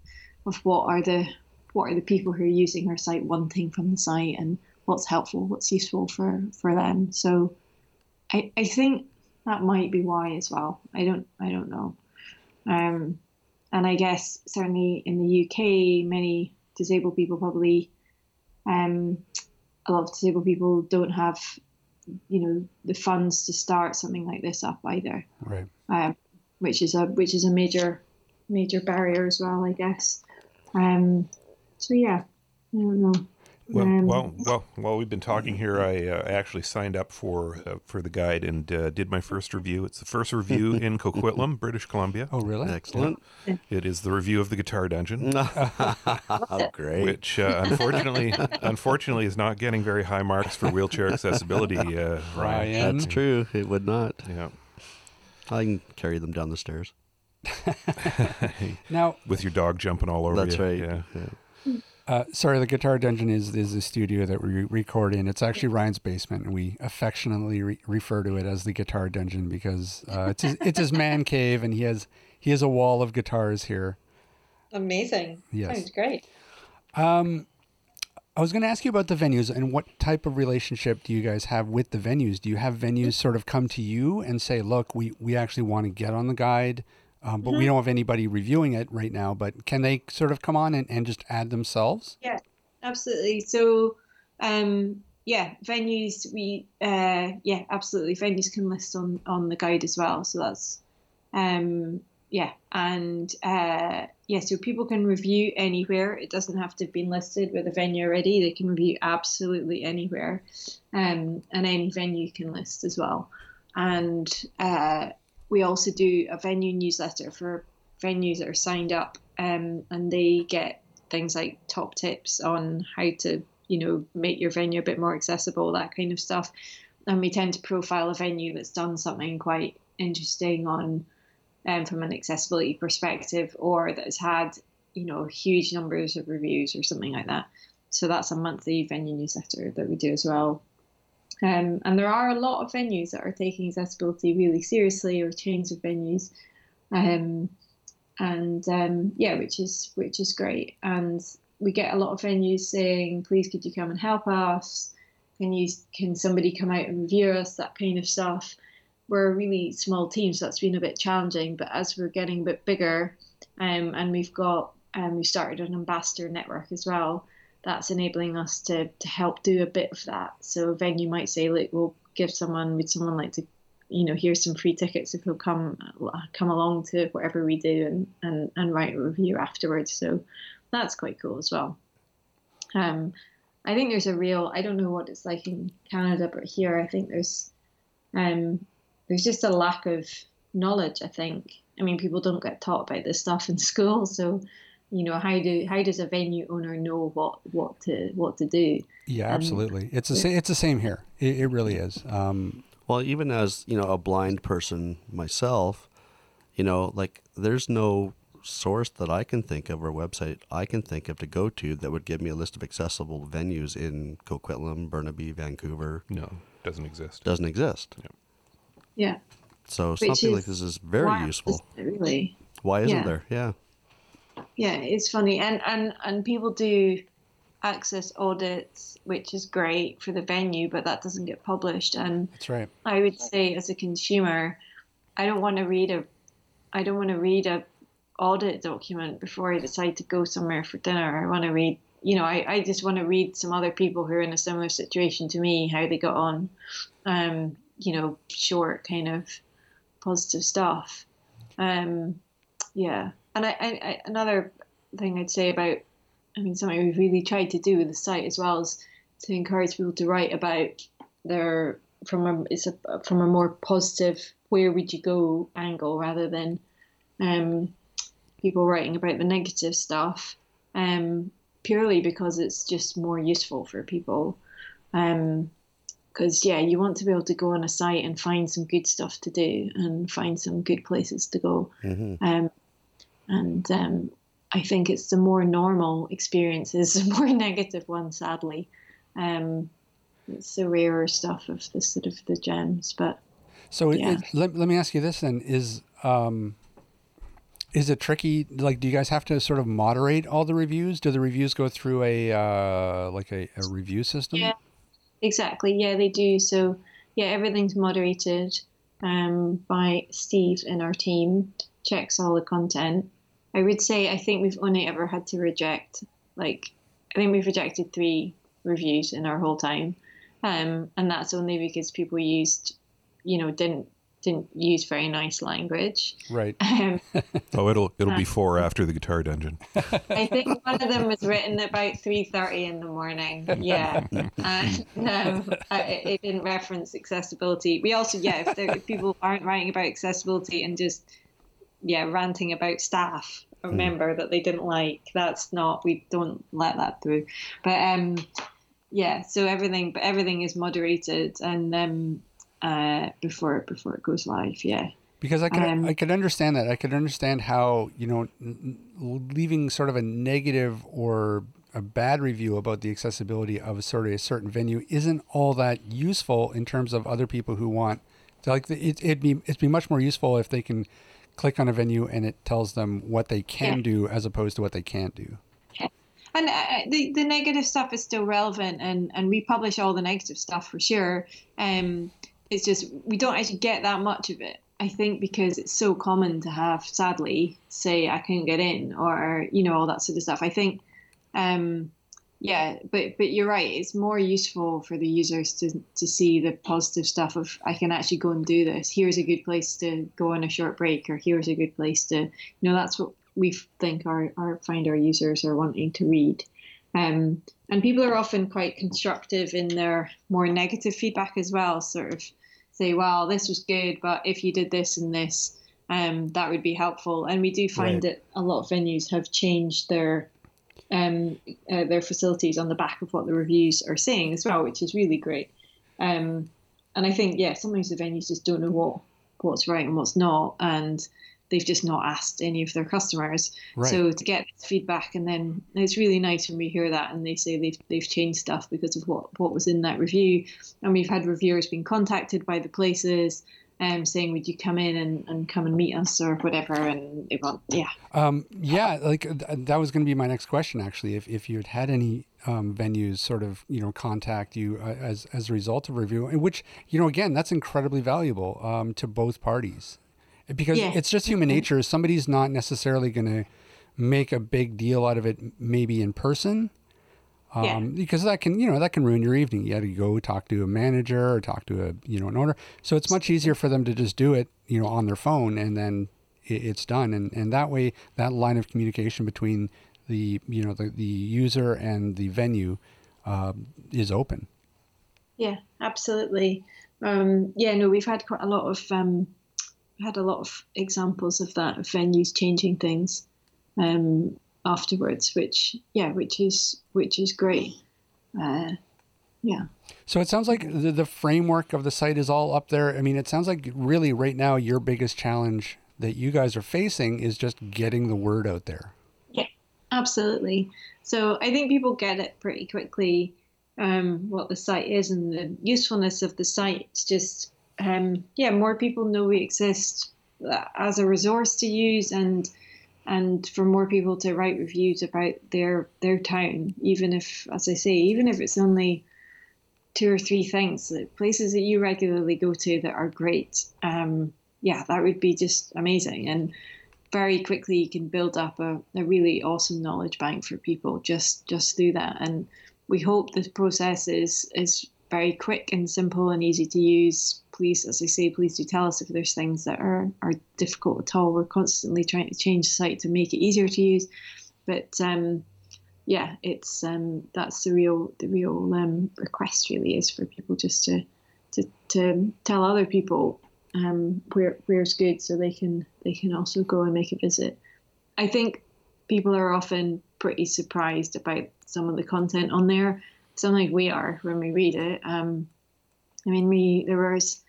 of what are the what are the people who are using our site wanting from the site and what's helpful, what's useful for for them. So I, I think that might be why as well. I don't I don't know. Um, and I guess certainly in the UK, many disabled people probably um, a lot of disabled people don't have you know the funds to start something like this up either. Right. Um, which is a which is a major major barrier as well, I guess. Um, so yeah, I don't know. Well, Um, well, well, while we've been talking here, I uh, actually signed up for uh, for the guide and uh, did my first review. It's the first review in Coquitlam, British Columbia. Oh, really? Excellent. It is the review of the Guitar Dungeon, oh, great. which uh, unfortunately, unfortunately, is not getting very high marks for wheelchair accessibility. Uh, Ryan. Ryan. That's true. It would not. Yeah, I can carry them down the stairs. Now, with your dog jumping all over That's you. right. Yeah. Yeah. Uh, sorry, the Guitar Dungeon is is the studio that we record in. It's actually Ryan's basement, and we affectionately re- refer to it as the Guitar Dungeon because uh, it's his, it's his man cave, and he has he has a wall of guitars here. Amazing. Yes. Sounds great. Um, I was going to ask you about the venues and what type of relationship do you guys have with the venues? Do you have venues sort of come to you and say, "Look, we we actually want to get on the guide, um, but we don't have anybody reviewing it right now. But can they sort of come on and, and just add themselves?" Yeah, absolutely. So, um, yeah, venues we uh, yeah, absolutely. Venues can list on on the guide as well. So that's um, yeah, and uh, yeah, so people can review anywhere. It doesn't have to have been listed with a venue already. They can review absolutely anywhere, um, and any venue can list as well. And uh, we also do a venue newsletter for venues that are signed up, um, and they get things like top tips on how to, you know, make your venue a bit more accessible, that kind of stuff. And we tend to profile a venue that's done something quite interesting on, um, from an accessibility perspective, or that has had, you know, huge numbers of reviews or something like that. So that's a monthly venue newsletter that we do as well. Um, and there are a lot of venues that are taking accessibility really seriously, or chains of venues. Um, and um, yeah, which is which is great. And we get a lot of venues saying, "Please, could you come and help us? Can you can somebody come out and review us?" That kind of stuff. We're a really small team, so that's been a bit challenging. But as we're getting a bit bigger, um, and we've got um, we started an ambassador network as well. That's enabling us to to help do a bit of that. So a venue might say, "Look, we'll give someone. Would someone like to you know, here's some free tickets if you'll come come along to whatever we do and, and, and write a review afterwards. So that's quite cool as well. Um, I think there's a real I don't know what it's like in Canada, but here I think there's um, there's just a lack of knowledge. I think I mean people don't get taught about this stuff in school, so you know how do how does a venue owner know what what to what to do? Yeah, Um, absolutely. It's the sa- it's the same here. It, it really is. Um, Well, even as you know, a blind person myself, you know, like there's no source that I can think of or website I can think of to go to that would give me a list of accessible venues in Coquitlam, Burnaby, Vancouver. No, doesn't exist. Doesn't exist. Yeah, yeah. So Which something like this is very wild, useful. it, really. Why isn't yeah. there? Yeah. Yeah it's funny and and and people do access audits which is great for the venue but that doesn't get published and that's right. i would say as a consumer i don't want to read a i don't want to read a audit document before i decide to go somewhere for dinner i want to read you know i, I just want to read some other people who are in a similar situation to me how they got on um you know short kind of positive stuff um yeah. And I, I, I, another thing I'd say about, I mean, something we've really tried to do with the site as well is to encourage people to write about their from a it's a from a more positive where would you go angle rather than um, people writing about the negative stuff um, purely because it's just more useful for people. Because, um, yeah, you want to be able to go on a site and find some good stuff to do and find some good places to go. Mm-hmm. Um, and um, I think it's the more normal experiences, the more negative ones, sadly. Um, it's the rarer stuff of the sort of the gems, but so yeah. it, let, let me ask you this then: is um, is it tricky? Like, do you guys have to sort of moderate all the reviews? Do the reviews go through a uh, like a, a review system? Yeah, exactly. Yeah, they do. So yeah, everything's moderated um, by Steve in our team. Checks all the content. I would say I think we've only ever had to reject like I think we've rejected three reviews in our whole time, um, and that's only because people used you know didn't didn't use very nice language. Right. Um, oh, it'll it'll be four after the guitar dungeon. I think one of them was written about three thirty in the morning. Yeah, and um, it didn't reference accessibility. We also, yeah, if, there, if people aren't writing about accessibility and just yeah ranting about staff a hmm. member that they didn't like, that's not. We don't let that through. But um, yeah, so everything, but everything is moderated and um uh, before before it goes live. Yeah. Because I could um, I could understand that I could understand how you know n- leaving sort of a negative or a bad review about the accessibility of a sort of a certain venue isn't all that useful in terms of other people who want to like it, it'd be it'd be much more useful if they can click on a venue and it tells them what they can yeah. do as opposed to what they can't do and uh, the the negative stuff is still relevant and and we publish all the negative stuff for sure um it's just we don't actually get that much of it. I think because it's so common to have, sadly, say I couldn't get in or you know all that sort of stuff. I think, um, yeah, but but you're right. It's more useful for the users to to see the positive stuff of I can actually go and do this. Here's a good place to go on a short break, or here's a good place to you know that's what we think our, our find our users are wanting to read. Um, and people are often quite constructive in their more negative feedback as well, sort of say, well, this was good, but if you did this and this, um, that would be helpful. And we do find right. that a lot of venues have changed their um, uh, their facilities on the back of what the reviews are saying as well, which is really great. Um, and I think, yeah, sometimes the venues just don't know what what's right and what's not, and they've just not asked any of their customers. Right. So to get feedback, and then it's really nice when we hear that and they say they've they've changed stuff because of what what was in that review. And we've had reviewers being contacted by the places. Um, saying would you come in and, and come and meet us or whatever? And they want yeah. Um, yeah like that was going to be my next question actually. If, if you had had any um, venues sort of you know contact you uh, as as a result of review and which you know again that's incredibly valuable um, to both parties. Because yeah. it's just human nature. Somebody's not necessarily going to make a big deal out of it, maybe in person, um, yeah. because that can you know that can ruin your evening. You had to go talk to a manager or talk to a you know an owner. So it's much easier for them to just do it you know on their phone and then it's done. And and that way that line of communication between the you know the, the user and the venue uh, is open. Yeah, absolutely. Um, yeah, no, we've had quite a lot of um, had a lot of examples of that of venues changing things um, afterwards, which yeah, which is which is great. Uh, yeah. So it sounds like the, the framework of the site is all up there. I mean, it sounds like really right now your biggest challenge that you guys are facing is just getting the word out there. Yeah, absolutely. So I think people get it pretty quickly um, what the site is and the usefulness of the site. It's just um, yeah, more people know we exist uh, as a resource to use and and for more people to write reviews about their their town, even if, as I say, even if it's only two or three things, places that you regularly go to that are great. Um, yeah, that would be just amazing. And very quickly you can build up a, a really awesome knowledge bank for people just just through that. And we hope this process is is very quick and simple and easy to use. Please, as I say, please do tell us if there's things that are, are difficult at all. We're constantly trying to change the site to make it easier to use. But um, yeah, it's um, that's the real the real um, request really is for people just to to, to tell other people um, where where's good so they can they can also go and make a visit. I think people are often pretty surprised about some of the content on there. Something like we are when we read it. Um, I mean, we there was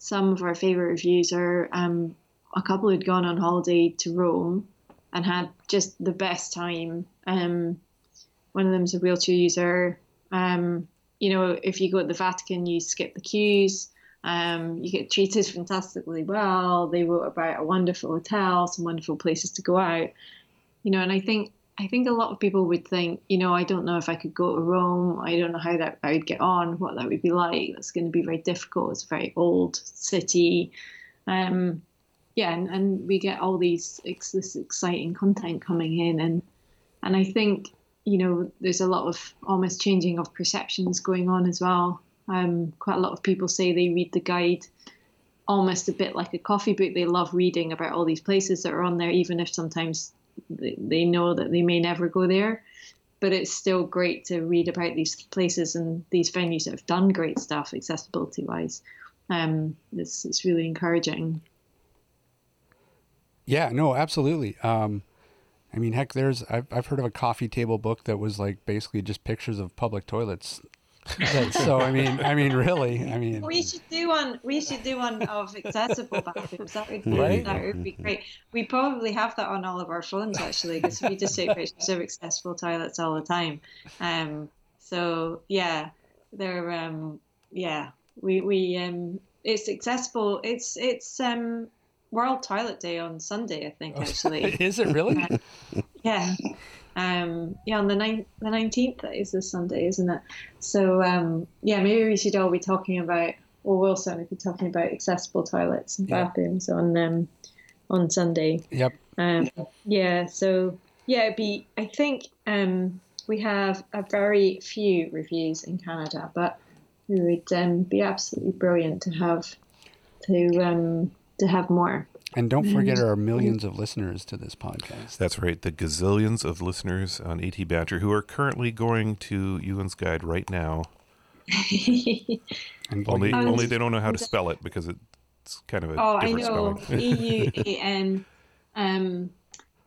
some of our favorite reviews are um, a couple who'd gone on holiday to Rome and had just the best time. Um, one of them's a wheelchair user. Um, you know, if you go to the Vatican, you skip the queues. Um, you get treated fantastically well. They wrote about a wonderful hotel, some wonderful places to go out. You know, and I think I think a lot of people would think, you know, I don't know if I could go to Rome. I don't know how that I would get on, what that would be like. That's going to be very difficult. It's a very old city. Um, yeah, and, and we get all these this exciting content coming in, and and I think you know there's a lot of almost changing of perceptions going on as well. Um, quite a lot of people say they read the guide almost a bit like a coffee book. They love reading about all these places that are on there, even if sometimes they know that they may never go there. But it's still great to read about these places and these venues that have done great stuff accessibility wise. Um, it's, it's really encouraging. Yeah, no, absolutely. Um, I mean, heck, there's I've I've heard of a coffee table book that was like basically just pictures of public toilets so I mean, I mean, really, I mean, we should do one. We should do one of accessible bathrooms. That would be right? that would be great. We probably have that on all of our phones actually, because we just take pictures of accessible toilets all the time. Um, so yeah, they're um, yeah, we we um, it's accessible. It's it's um, World Toilet Day on Sunday, I think actually. Is it really? Yeah. Um, yeah, on the ninth, the nineteenth that is this Sunday, isn't it? So um, yeah, maybe we should all be talking about, or we'll certainly be talking about accessible toilets and bathrooms yeah. on um, on Sunday. Yep. Um, yeah. So yeah, it'd be. I think um, we have a very few reviews in Canada, but it would um, be absolutely brilliant to have to um, to have more. And don't forget our millions of listeners to this podcast. That's right. The gazillions of listeners on AT Banter who are currently going to Euan's Guide right now. only, only they don't know how to spell it because it's kind of a oh, different I know. spelling. E U A N. Um,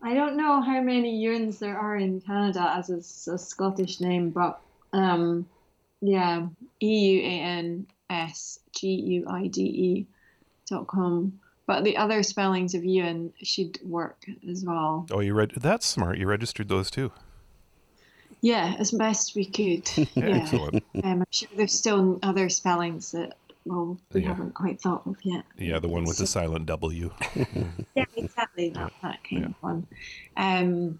I don't know how many Euans there are in Canada as a, a Scottish name, but um, yeah, E U A N S G U I D E dot com. But the other spellings of Ewan should work as well. Oh, you read? That's smart. You registered those too. Yeah, as best we could. yeah. Excellent. Um, I'm sure there's still other spellings that well we Yeah. haven't quite thought of yet. Yeah, the one with the silent W. yeah, exactly that that kind of one. Um,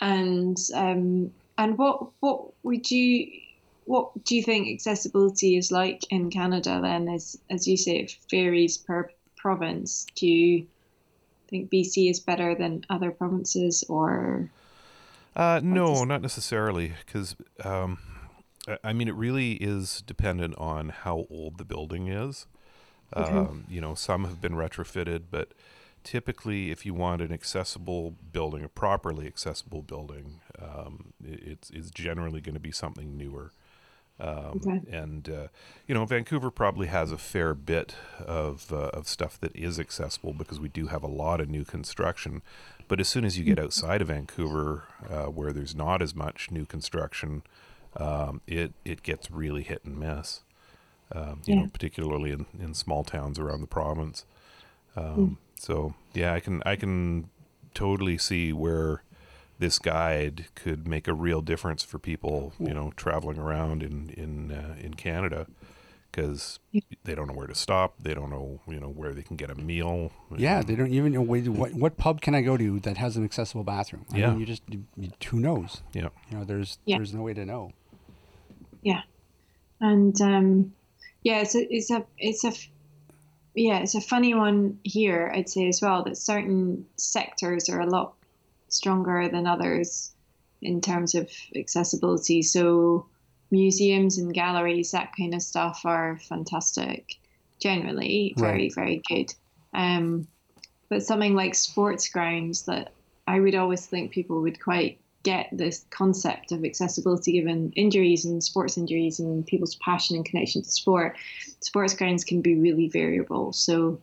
and um, and what what would you what do you think accessibility is like in Canada? Then, as as you say, it varies per province. Do you think BC is better than other provinces, or Uh, no, not necessarily, because um, I- mean it really is dependent on how old the building is. Um, you know, some have been retrofitted, but typically, if you want an accessible building, a properly accessible building, um, it, it's is generally going to be something newer. Um, Okay. And uh, you know, Vancouver probably has a fair bit of uh, of stuff that is accessible because we do have a lot of new construction. But as soon as you get outside of Vancouver, uh, where there's not as much new construction, um, it it gets really hit and miss. Um, you know, particularly in, in small towns around the province. Um, So yeah, I can I can totally see where this guide could make a real difference for people, you know, traveling around in in uh, in Canada, because they don't know where to stop, they don't know, you know, where they can get a meal. Yeah, they don't even know wait, what what pub can I go to that has an accessible bathroom. I Yeah. mean, you just you, you- who knows? yeah, You know, there's Yeah. there's no way to know. yeah, and um, yeah, it's a it's a it's a yeah, it's a funny one here. I'd say as well that certain sectors are a lot stronger than others in terms of accessibility. So museums and galleries, that kind of stuff, are fantastic. Generally, very Right. very good. Um, but something like sports grounds that I would always think people would quite get this concept of accessibility given injuries and sports injuries and people's passion and connection to sport. Sports grounds can be really variable. So,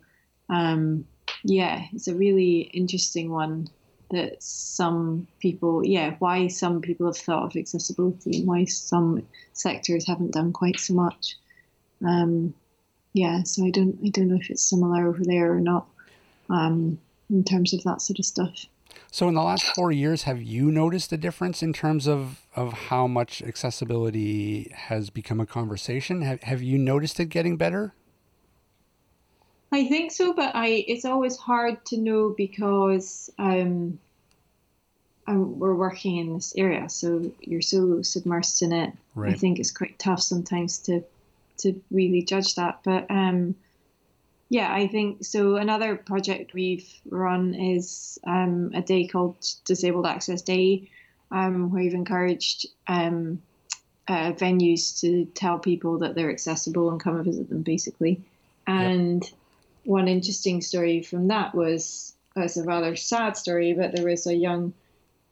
um, yeah, it's a really interesting one that some people, yeah, why some people have thought of accessibility and why some sectors haven't done quite so much. Um, yeah, so I don't, I don't know if it's similar over there or not um, in terms of that sort of stuff. So in the last four years, have you noticed a difference in terms of, of how much accessibility has become a conversation? Have, have you noticed it getting better? I think so, but I it's always hard to know because um, um, we're working in this area, so you're so submersed in it. I think it's quite tough sometimes to to really judge that. But um, yeah, I think so. Another project we've run is um, a day called Disabled Access Day, um, where we've encouraged um, uh, venues to tell people that they're accessible and come and visit them, basically. And one interesting story from that was uh, it's a rather sad story, but there was a young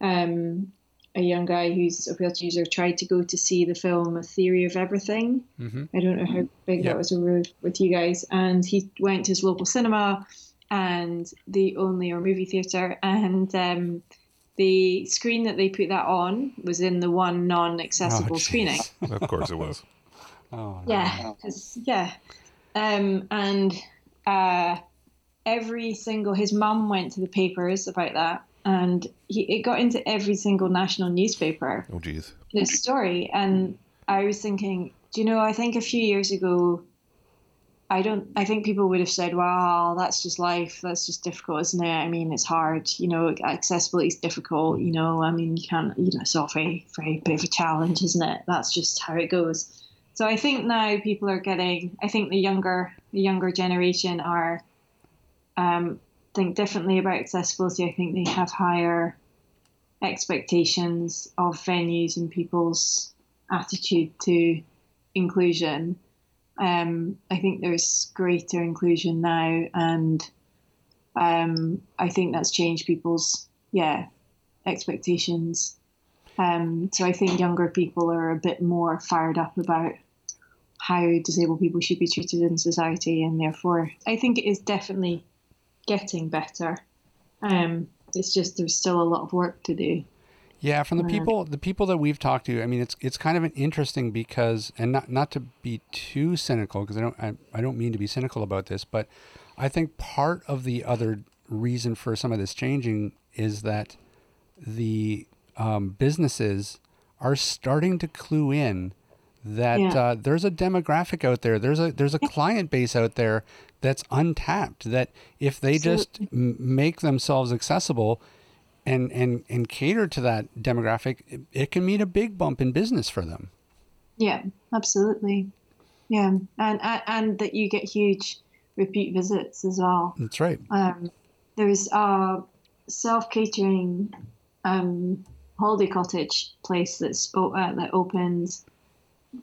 um, a young guy who's a wheelchair user tried to go to see the film A Theory of Everything. Mm-hmm. I don't know how big Yeah. that was over with you guys. And he went to his local cinema and the only or movie theatre and um, the screen that they put that on was in the one non-accessible Oh, screening. Of course it was. Oh, no. Yeah, 'cause- yeah. Um, and uh, every single his mum went to the papers about that, and he it got into every single national newspaper Oh, geez. this story. And I was thinking, do you know? I think a few years ago, I don't. I think people would have said, "Wow, that's just life. That's just difficult, isn't it? I mean, it's hard. You know, accessibility is difficult. You know, I mean, you can't. You know, it's all very, very bit of a challenge, isn't it? That's just how it goes." So I think now people are getting. I think the younger, the younger generation are, um, think differently about accessibility. I think they have higher expectations of venues and people's attitude to inclusion. Um, I think there's greater inclusion now, and um, I think that's changed people's yeah expectations. Um, so I think younger people are a bit more fired up about how disabled people should be treated in society, and therefore I think it is definitely getting better. Um, it's just there's still a lot of work to do. Yeah, from the people the people that we've talked to, I mean, it's it's kind of an interesting because, and not not to be too cynical, because I don't I, I don't mean to be cynical about this, but I think part of the other reason for some of this changing is that the um, businesses are starting to clue in that Yeah. uh, there's a demographic out there, there's a there's a client base out there that's untapped. That if they just m- make themselves accessible and and and cater to that demographic, it, it can mean a big bump in business for them. Yeah, absolutely. Yeah, and and, and that you get huge repeat visits as well. That's right. Um, there's a self catering um, holiday cottage place that's uh, that opens.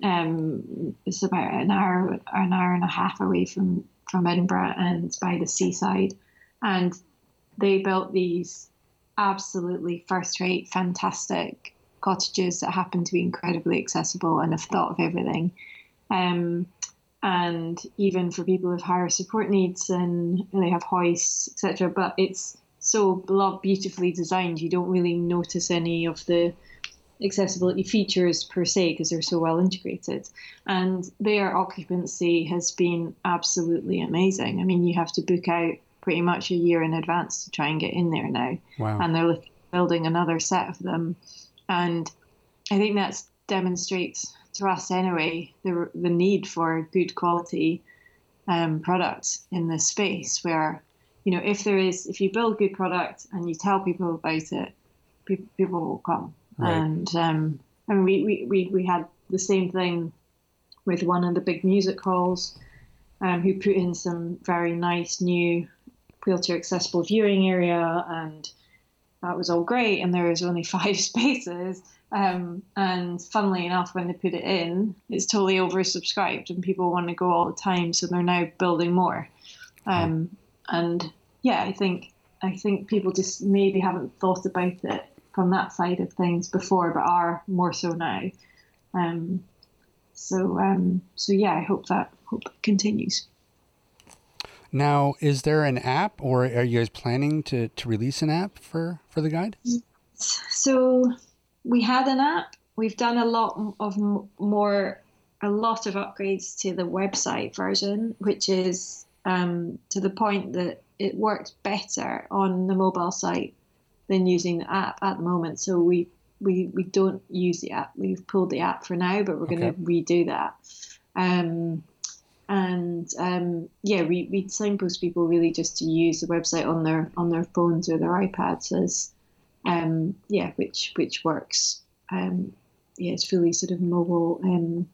Um, it's about an hour, an hour and a half away from from Edinburgh, and it's by the seaside. And they built these absolutely first rate, fantastic cottages that happen to be incredibly accessible and have thought of everything. Um, and even for people with higher support needs and they have hoists, etc. But it's so beautifully designed. You don't really notice any of the accessibility features per se because they're so well integrated. And their occupancy has been absolutely amazing. I mean, you have to book out pretty much a year in advance to try and get in there now Wow. and they're building another set of them. And I think that demonstrates to us anyway the the need for good quality um, products in this space. Where you know if there is if you build good product and you tell people about it, people people will come. Right. And um, I mean we, we, we, we had the same thing with one of the big music halls, um, who put in some very nice new wheelchair accessible viewing area and that was all great, and there was only five spaces. Um, and funnily enough, when they put it in, it's totally oversubscribed, and people want to go all the time, so they're now building more. Um, and yeah, I think I think people just maybe haven't thought about it from that side of things before, but are more so now. Um, so um, so yeah, I hope that hope continues. Now, is there an app, or are you guys planning to, to release an app for, for the guide? So we had an app. We've done a lot of more, a lot of upgrades to the website version, which is um, to the point that it works better on the mobile site than using the app at the moment. So we we, we don't use the app. We've pulled the app for now, but we're going to redo that. Um, and um, yeah, we, we signpost people really just to use the website on their on their phones or their iPads as um, yeah, which which works. Um, yeah, it's fully sort of mobile um,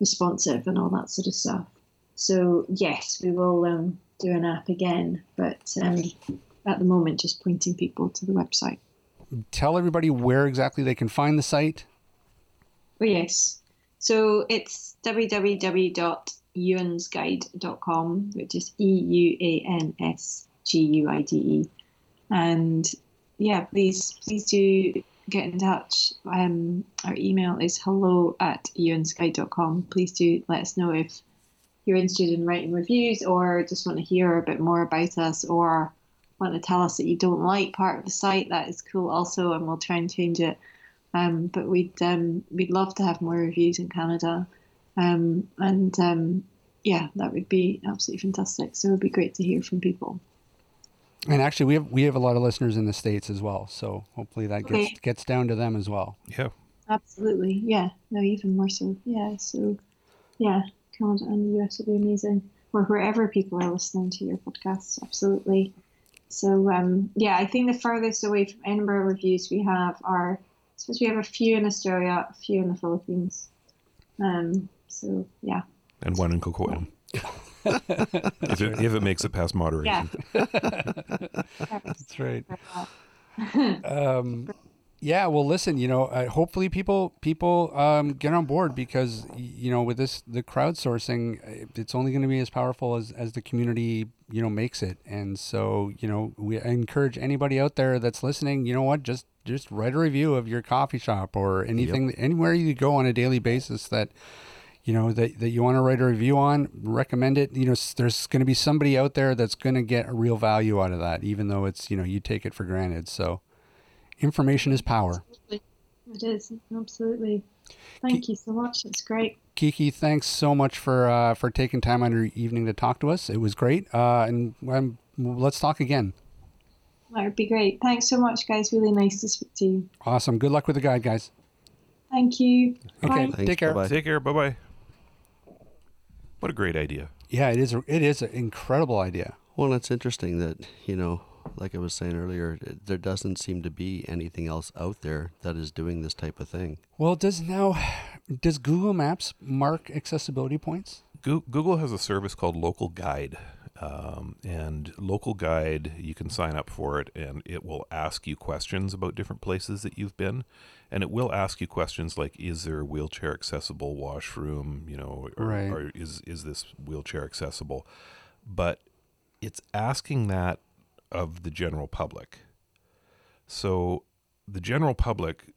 responsive and all that sort of stuff. So yes, we will um, do an app again, but um, at the moment, just pointing people to the website. Tell everybody where exactly they can find the site. Oh, yes. So it's www.euansguide.com, which is E U A N S G U I D E. And yeah, please, please do get in touch. Um, our email is hello at euansguide.com. Please do let us know if you're interested in writing reviews or just want to hear a bit more about us or want to tell us that you don't like part of the site. That is cool also, and we'll try and change it. Um, but we'd um, we'd love to have more reviews in Canada, um, and um, yeah, that would be absolutely fantastic. So it would be great to hear from people. And actually, we have we have a lot of listeners in the states as well. So hopefully that gets gets down to them as well. Yeah. Absolutely, yeah, no, even more so, yeah. So yeah, Canada and the US would be amazing, or wherever people are listening to your podcasts. Absolutely. So um, yeah, I think the furthest away from Edinburgh reviews we have are, I suppose we have a few in Australia, a few in the Philippines. Um, so yeah. And one in Coquitlam. if, it, if it makes it past moderation. That's right. um, yeah. Well, listen. You know, uh, hopefully people people um, get on board because you know with this the crowdsourcing, uh, it's only going to be as powerful as as the community you know makes it. And so you know we encourage anybody out there that's listening. You know what? Just just write a review of your coffee shop or anything anywhere you go on a daily basis that you know that, that you want to write a review on recommend it you know there's going to be somebody out there that's going to get a real value out of that even though it's you know you take it for granted so information is power It is absolutely. Thank you so much. It's great. kiki thanks so much for uh, for taking time on your evening to talk to us it was great uh, and um, let's talk again That would be great. Thanks so much, guys. Really nice to speak to you. awesome good luck with the guide guys Thank you. okay Bye. Thanks, take care bye-bye. Take care. Bye bye. What a great idea. yeah it is a, it is an incredible idea Well, it's interesting that, you know, like I was saying earlier, it- there doesn't seem to be anything else out there that is doing this type of thing. well does now does google maps mark accessibility points Google has a service called Local Guide. Um, and Local Guide, you can sign up for it, and it will ask you questions about different places that you've been. And it will ask you questions like, is there a wheelchair accessible washroom? You know, or, Right. or is, is this wheelchair accessible? But it's asking that of the general public. So the general public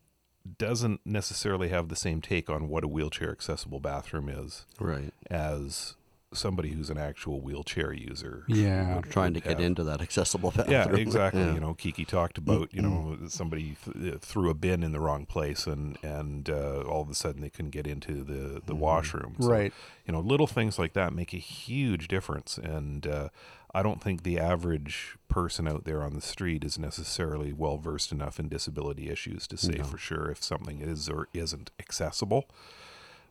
doesn't necessarily have the same take on what a wheelchair accessible bathroom is Right. as somebody who's an actual wheelchair user. Yeah. would- Trying to would get have. into that accessible bathroom. Yeah, exactly. Yeah. You know, Kiki talked about you know somebody th- threw a bin in the wrong place, and and uh, all of a sudden they couldn't get into the the washroom. So, Right. You know, little things like that make a huge difference, and uh, I don't think the average person out there on the street is necessarily well versed enough in disability issues to say for sure if something is or isn't accessible.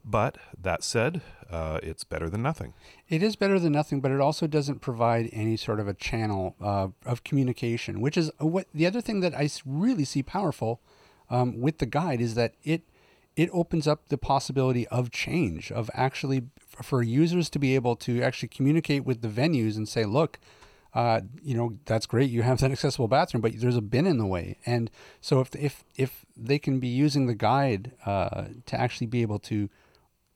But that said, uh, it's better than nothing. It is better than nothing, but it also doesn't provide any sort of a channel uh, of communication, which is what the other thing that I really see powerful um, with the guide is that it it opens up the possibility of change, of actually for users to be able to actually communicate with the venues and say, look, uh, you know, that's great. You have that accessible bathroom, but there's a bin in the way. And so if if if they can be using the guide uh, to actually be able to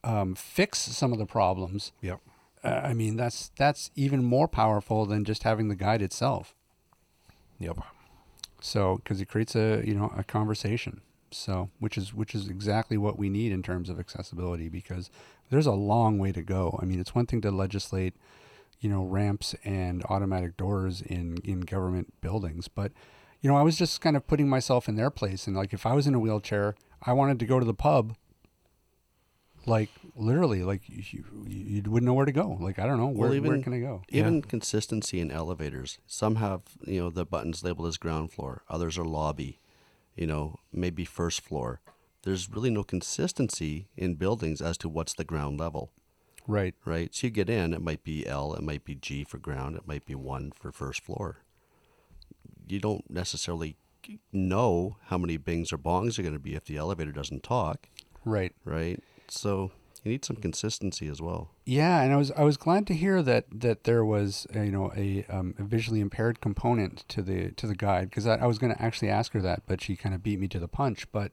um, fix some of the problems, Yep. uh, I mean, that's that's even more powerful than just having the guide itself. Yep. So because it creates a you know a conversation. So which is which is exactly what we need in terms of accessibility because there's a long way to go. I mean, it's one thing to legislate, you know, ramps and automatic doors in in government buildings, but you know, I was just kind of putting myself in their place and like if I was in a wheelchair, I wanted to go to the pub. Like literally, like you, you wouldn't know where to go. Like I don't know where, Well, where even- can I go? Even consistency in elevators. Some have, you know, the buttons labeled as ground floor. Others are lobby. You know, maybe first floor. There's really no consistency in buildings as to what's the ground level, Right. right? So you get in, it might be L, it might be G for ground, it might be one for first floor. You don't necessarily know how many bings or bongs are going to be if the elevator doesn't talk, Right. right? So you need some consistency as well. Yeah, and I was I was glad to hear that that there was uh, you know a, um, a visually impaired component to the to the guide because I, I was going to actually ask her that, but she kind of beat me to the punch. But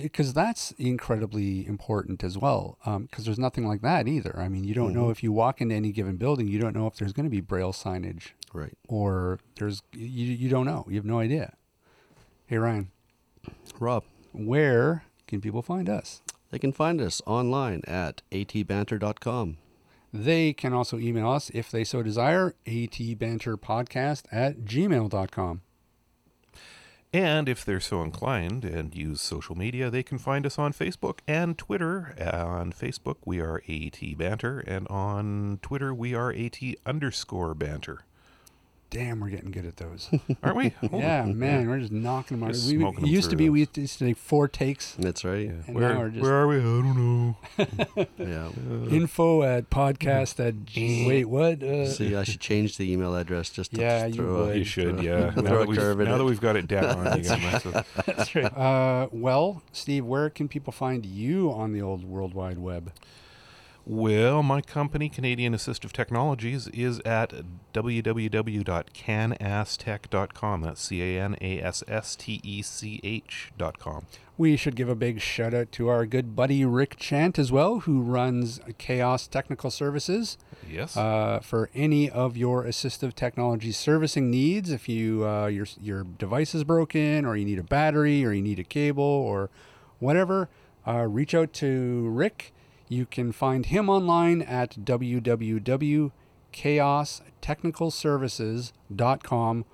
because that's incredibly important as well, because there's nothing like that either. I mean, you don't know if you walk into any given building, you don't know if there's going to be braille signage Right. or there's you you don't know. You have no idea. Hey Ryan, Rob, where can people find us? They can find us online at atbanter.com. They can also email us if they so desire, atbanterpodcast at gmail.com. And if they're so inclined and use social media, they can find us on Facebook and Twitter. On Facebook, we are AT Banter, and on Twitter, we are AT underscore Banter. Damn, we're getting good at those. Aren't we? Holy- yeah, man, we're just knocking them out. Just We, we- smoking them used to through be we used to take four takes. That's right. And Where, now we're just where are we? I don't know. Yeah. info at podcast at G- wait what? Uh, See, I should change the email address just to Yeah, you throw a, would. You should, throw- yeah. throw Now, a that we've, curve now that we've got it down, you got mess with- That's right. Uh, well, Steve, where can people find you on the old World Wide Web? Well, my company, Canadian Assistive Technologies, is at www.canasstech.com. That's C A N A S S T E C H.com. We should give a big shout out to our good buddy Rick Chant as well, who runs Chaos Technical Services. Yes. uh, for any of your assistive technology servicing needs. If you uh, your your device is broken, or you need a battery, or you need a cable, or whatever, uh, reach out to Rick. You can find him online at www.chaostechnicalservices.com,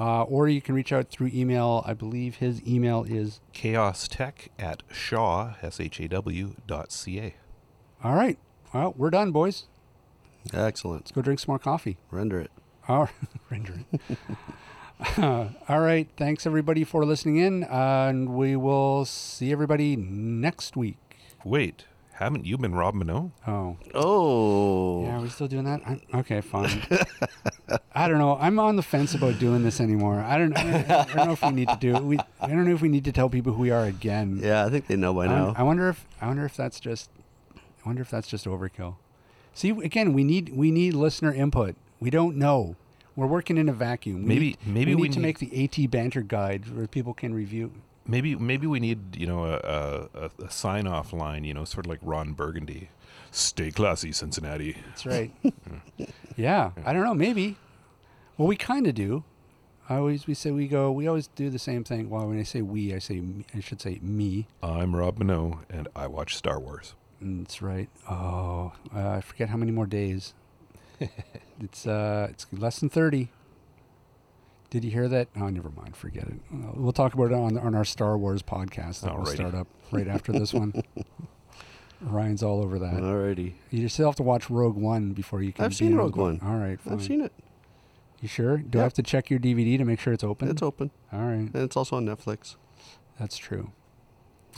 uh, or you can reach out through email. I believe his email is. Chaos Tech at shaw, S-H-A-W dot C-A. All right. Well, we're done, boys. Excellent. Let's go drink some more coffee. Render it. All render it. Uh, all right. Thanks everybody for listening in, uh, and we will see everybody next week. Wait, haven't you been Rob Mineault? Oh, Oh. yeah. Are we still doing that? i okay, fine. I don't know. I'm on the fence about doing this anymore. I don't. I don't, I don't know if we need to do it. We. I don't know if we need to tell people who we are again. Yeah, I think they know by I, now. I wonder if. I wonder if that's just. I wonder if that's just overkill. See, again, we need we need listener input. We don't know. We're working in a vacuum. We Maybe- need, maybe we need we to need- make the AT banter guide where people can review. Maybe maybe we need, you know, a, a, a, a sign-off line, you know, sort of like Ron Burgundy. Stay classy, Cincinnati. That's right. yeah, I don't know. Maybe. Well, we kind of do. I always we say we go. We always do the same thing. Well, when I say we, I say I should say me. I'm Rob Mineault, and I watch Star Wars. That's right. Oh, uh, I forget how many more days. it's uh, it's less than thirty. Did you hear that? Oh, never mind. Forget it. Uh, We'll talk about it on on our Star Wars podcast that will start up right after this one. Ryan's all over that. Alrighty. You still have to watch Rogue One before you can. I've seen Rogue One. All right, fine. I've seen it. You sure? Do I have to check your DVD to make sure it's open? It's open. All right, And it's also on Netflix. that's true.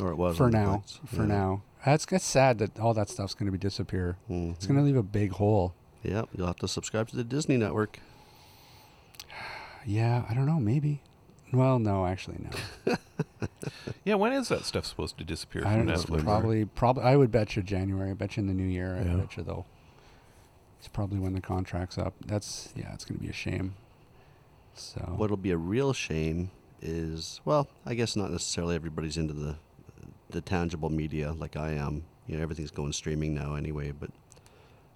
Or it was For now, Netflix. for Yeah. now, that's that's sad that all that stuff's going to be disappear. Mhm. It's going to leave a big hole. Yeah, you'll have to subscribe to the Disney Network. Yeah, I don't know. Maybe. Well, no, actually, no. Yeah, when is that stuff supposed to disappear I from don't know. Netflix? Probably, probably. I would bet you January. I bet you in the new year. I Yeah. bet you though. It's probably when the contract's up. That's yeah, it's going to be a shame. So What'll be a real shame is, well, I guess not necessarily everybody's into the the tangible media like I am. You know, everything's going streaming now anyway. But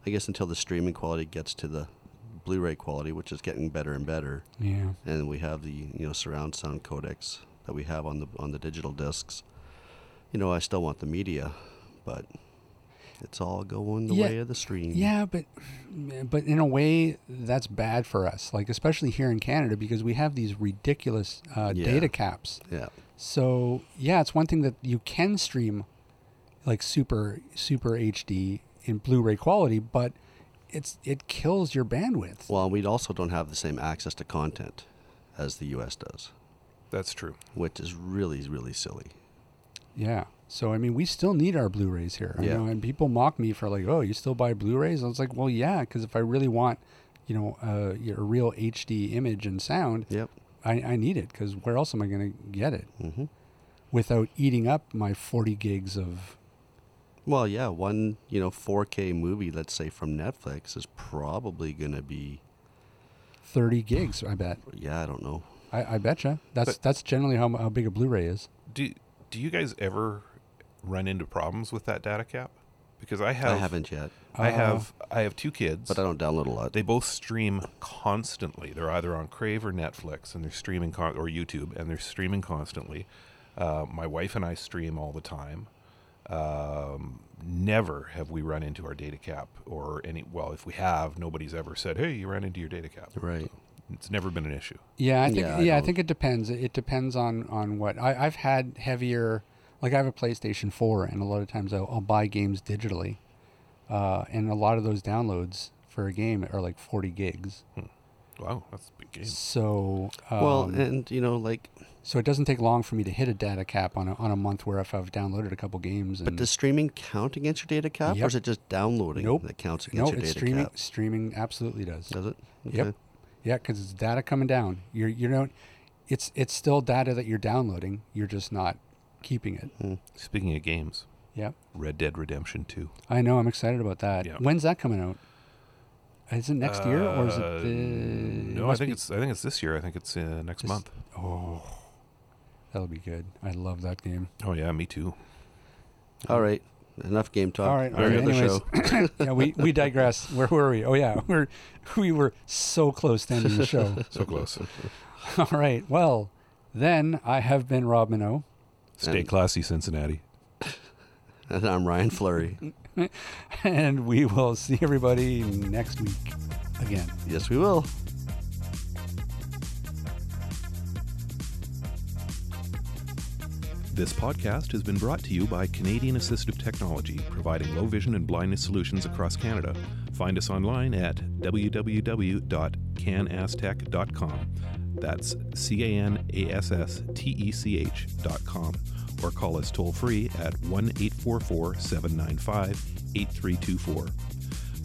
I guess until the streaming quality gets to the Blu-ray quality, which is getting better and better, yeah, and we have the you know surround sound codecs that we have on the on the digital discs. You know, I still want the media, but it's all going the Yeah. way of the stream. yeah, but but in a way that's bad for us. Like especially here in Canada because we have these ridiculous uh, Yeah. data caps. Yeah. So yeah, it's one thing that you can stream like super super HD in Blu-ray quality, but it's it kills your bandwidth. Well, we also don't have the same access to content as the U.S. does, That's true. which is really really silly. Yeah. So I mean, we still need our Blu-rays here. I Yeah. know, and people mock me for like, "Oh, you still buy Blu-rays?" I was like, "Well, yeah, because if I really want, you know, uh, a real HD image and sound, Yep. I, I need it. Because where else am I going to get it hmm without eating up my 40 gigs of? Well, yeah, one you know 4K movie, let's say from Netflix, is probably going to be 30 gigs, I bet. yeah, I don't know. I, I betcha. That's But- that's generally how, how big a Blu-ray is. Do do you guys ever run into problems with that data cap? Because I have I haven't yet, I Uh, have I have two kids. but I don't download a lot. They both stream constantly. They're either on Crave or Netflix, and they're streaming con- or YouTube, and they're streaming constantly. Uh, my wife and I stream all the time. Um, never have we run into our data cap or any. Well, if we have, nobody's ever said, "Hey, you ran into your data cap." Right. It's never been an issue. Yeah, I think Yeah, yeah, I I, think it depends. It depends on on what I, I've had heavier. Like I have a PlayStation Four, and a lot of times I'll, I'll buy games digitally, uh, and a lot of those downloads for a game are like forty gigs. Wow, that's a big game. So um, well, and you know, like, so it doesn't take long for me to hit a data cap on a on a month where if I've downloaded a couple games. And but does streaming count against your data cap, or is it just downloading Nope. that counts no, against your it's data streaming. cap? Streaming streaming absolutely does. Does it? Yep. Yeah, because it's data coming down. You're you don't. It's it's still data that you're downloading. You're just not keeping it. Speaking of games, Yep. Red Dead Redemption Two. I know. I'm excited about that. Yeah. When's that coming out? Is it next year or is it? Uh, The, no, I think be- it's I think it's this year. I think it's uh, next This- month. Oh, that'll be good. I love that game. Oh yeah, me too. All right. Enough game talk. All right. On to the anyways, show. yeah, we we digress. Where were we? Oh yeah, we're we were so close to ending the show. So close. All right. Well, then I have been Rob Mineault, Stay And- classy, Cincinnati. and I'm Ryan Fleury. and we will see everybody next week again. yes, we will. This podcast has been brought to you by Canadian Assistive Technology, providing low vision and blindness solutions across Canada. Find us online at www.canasstech.com. That's C A N A S S T E C H.com. Or call us toll free at 1 844 795 8324.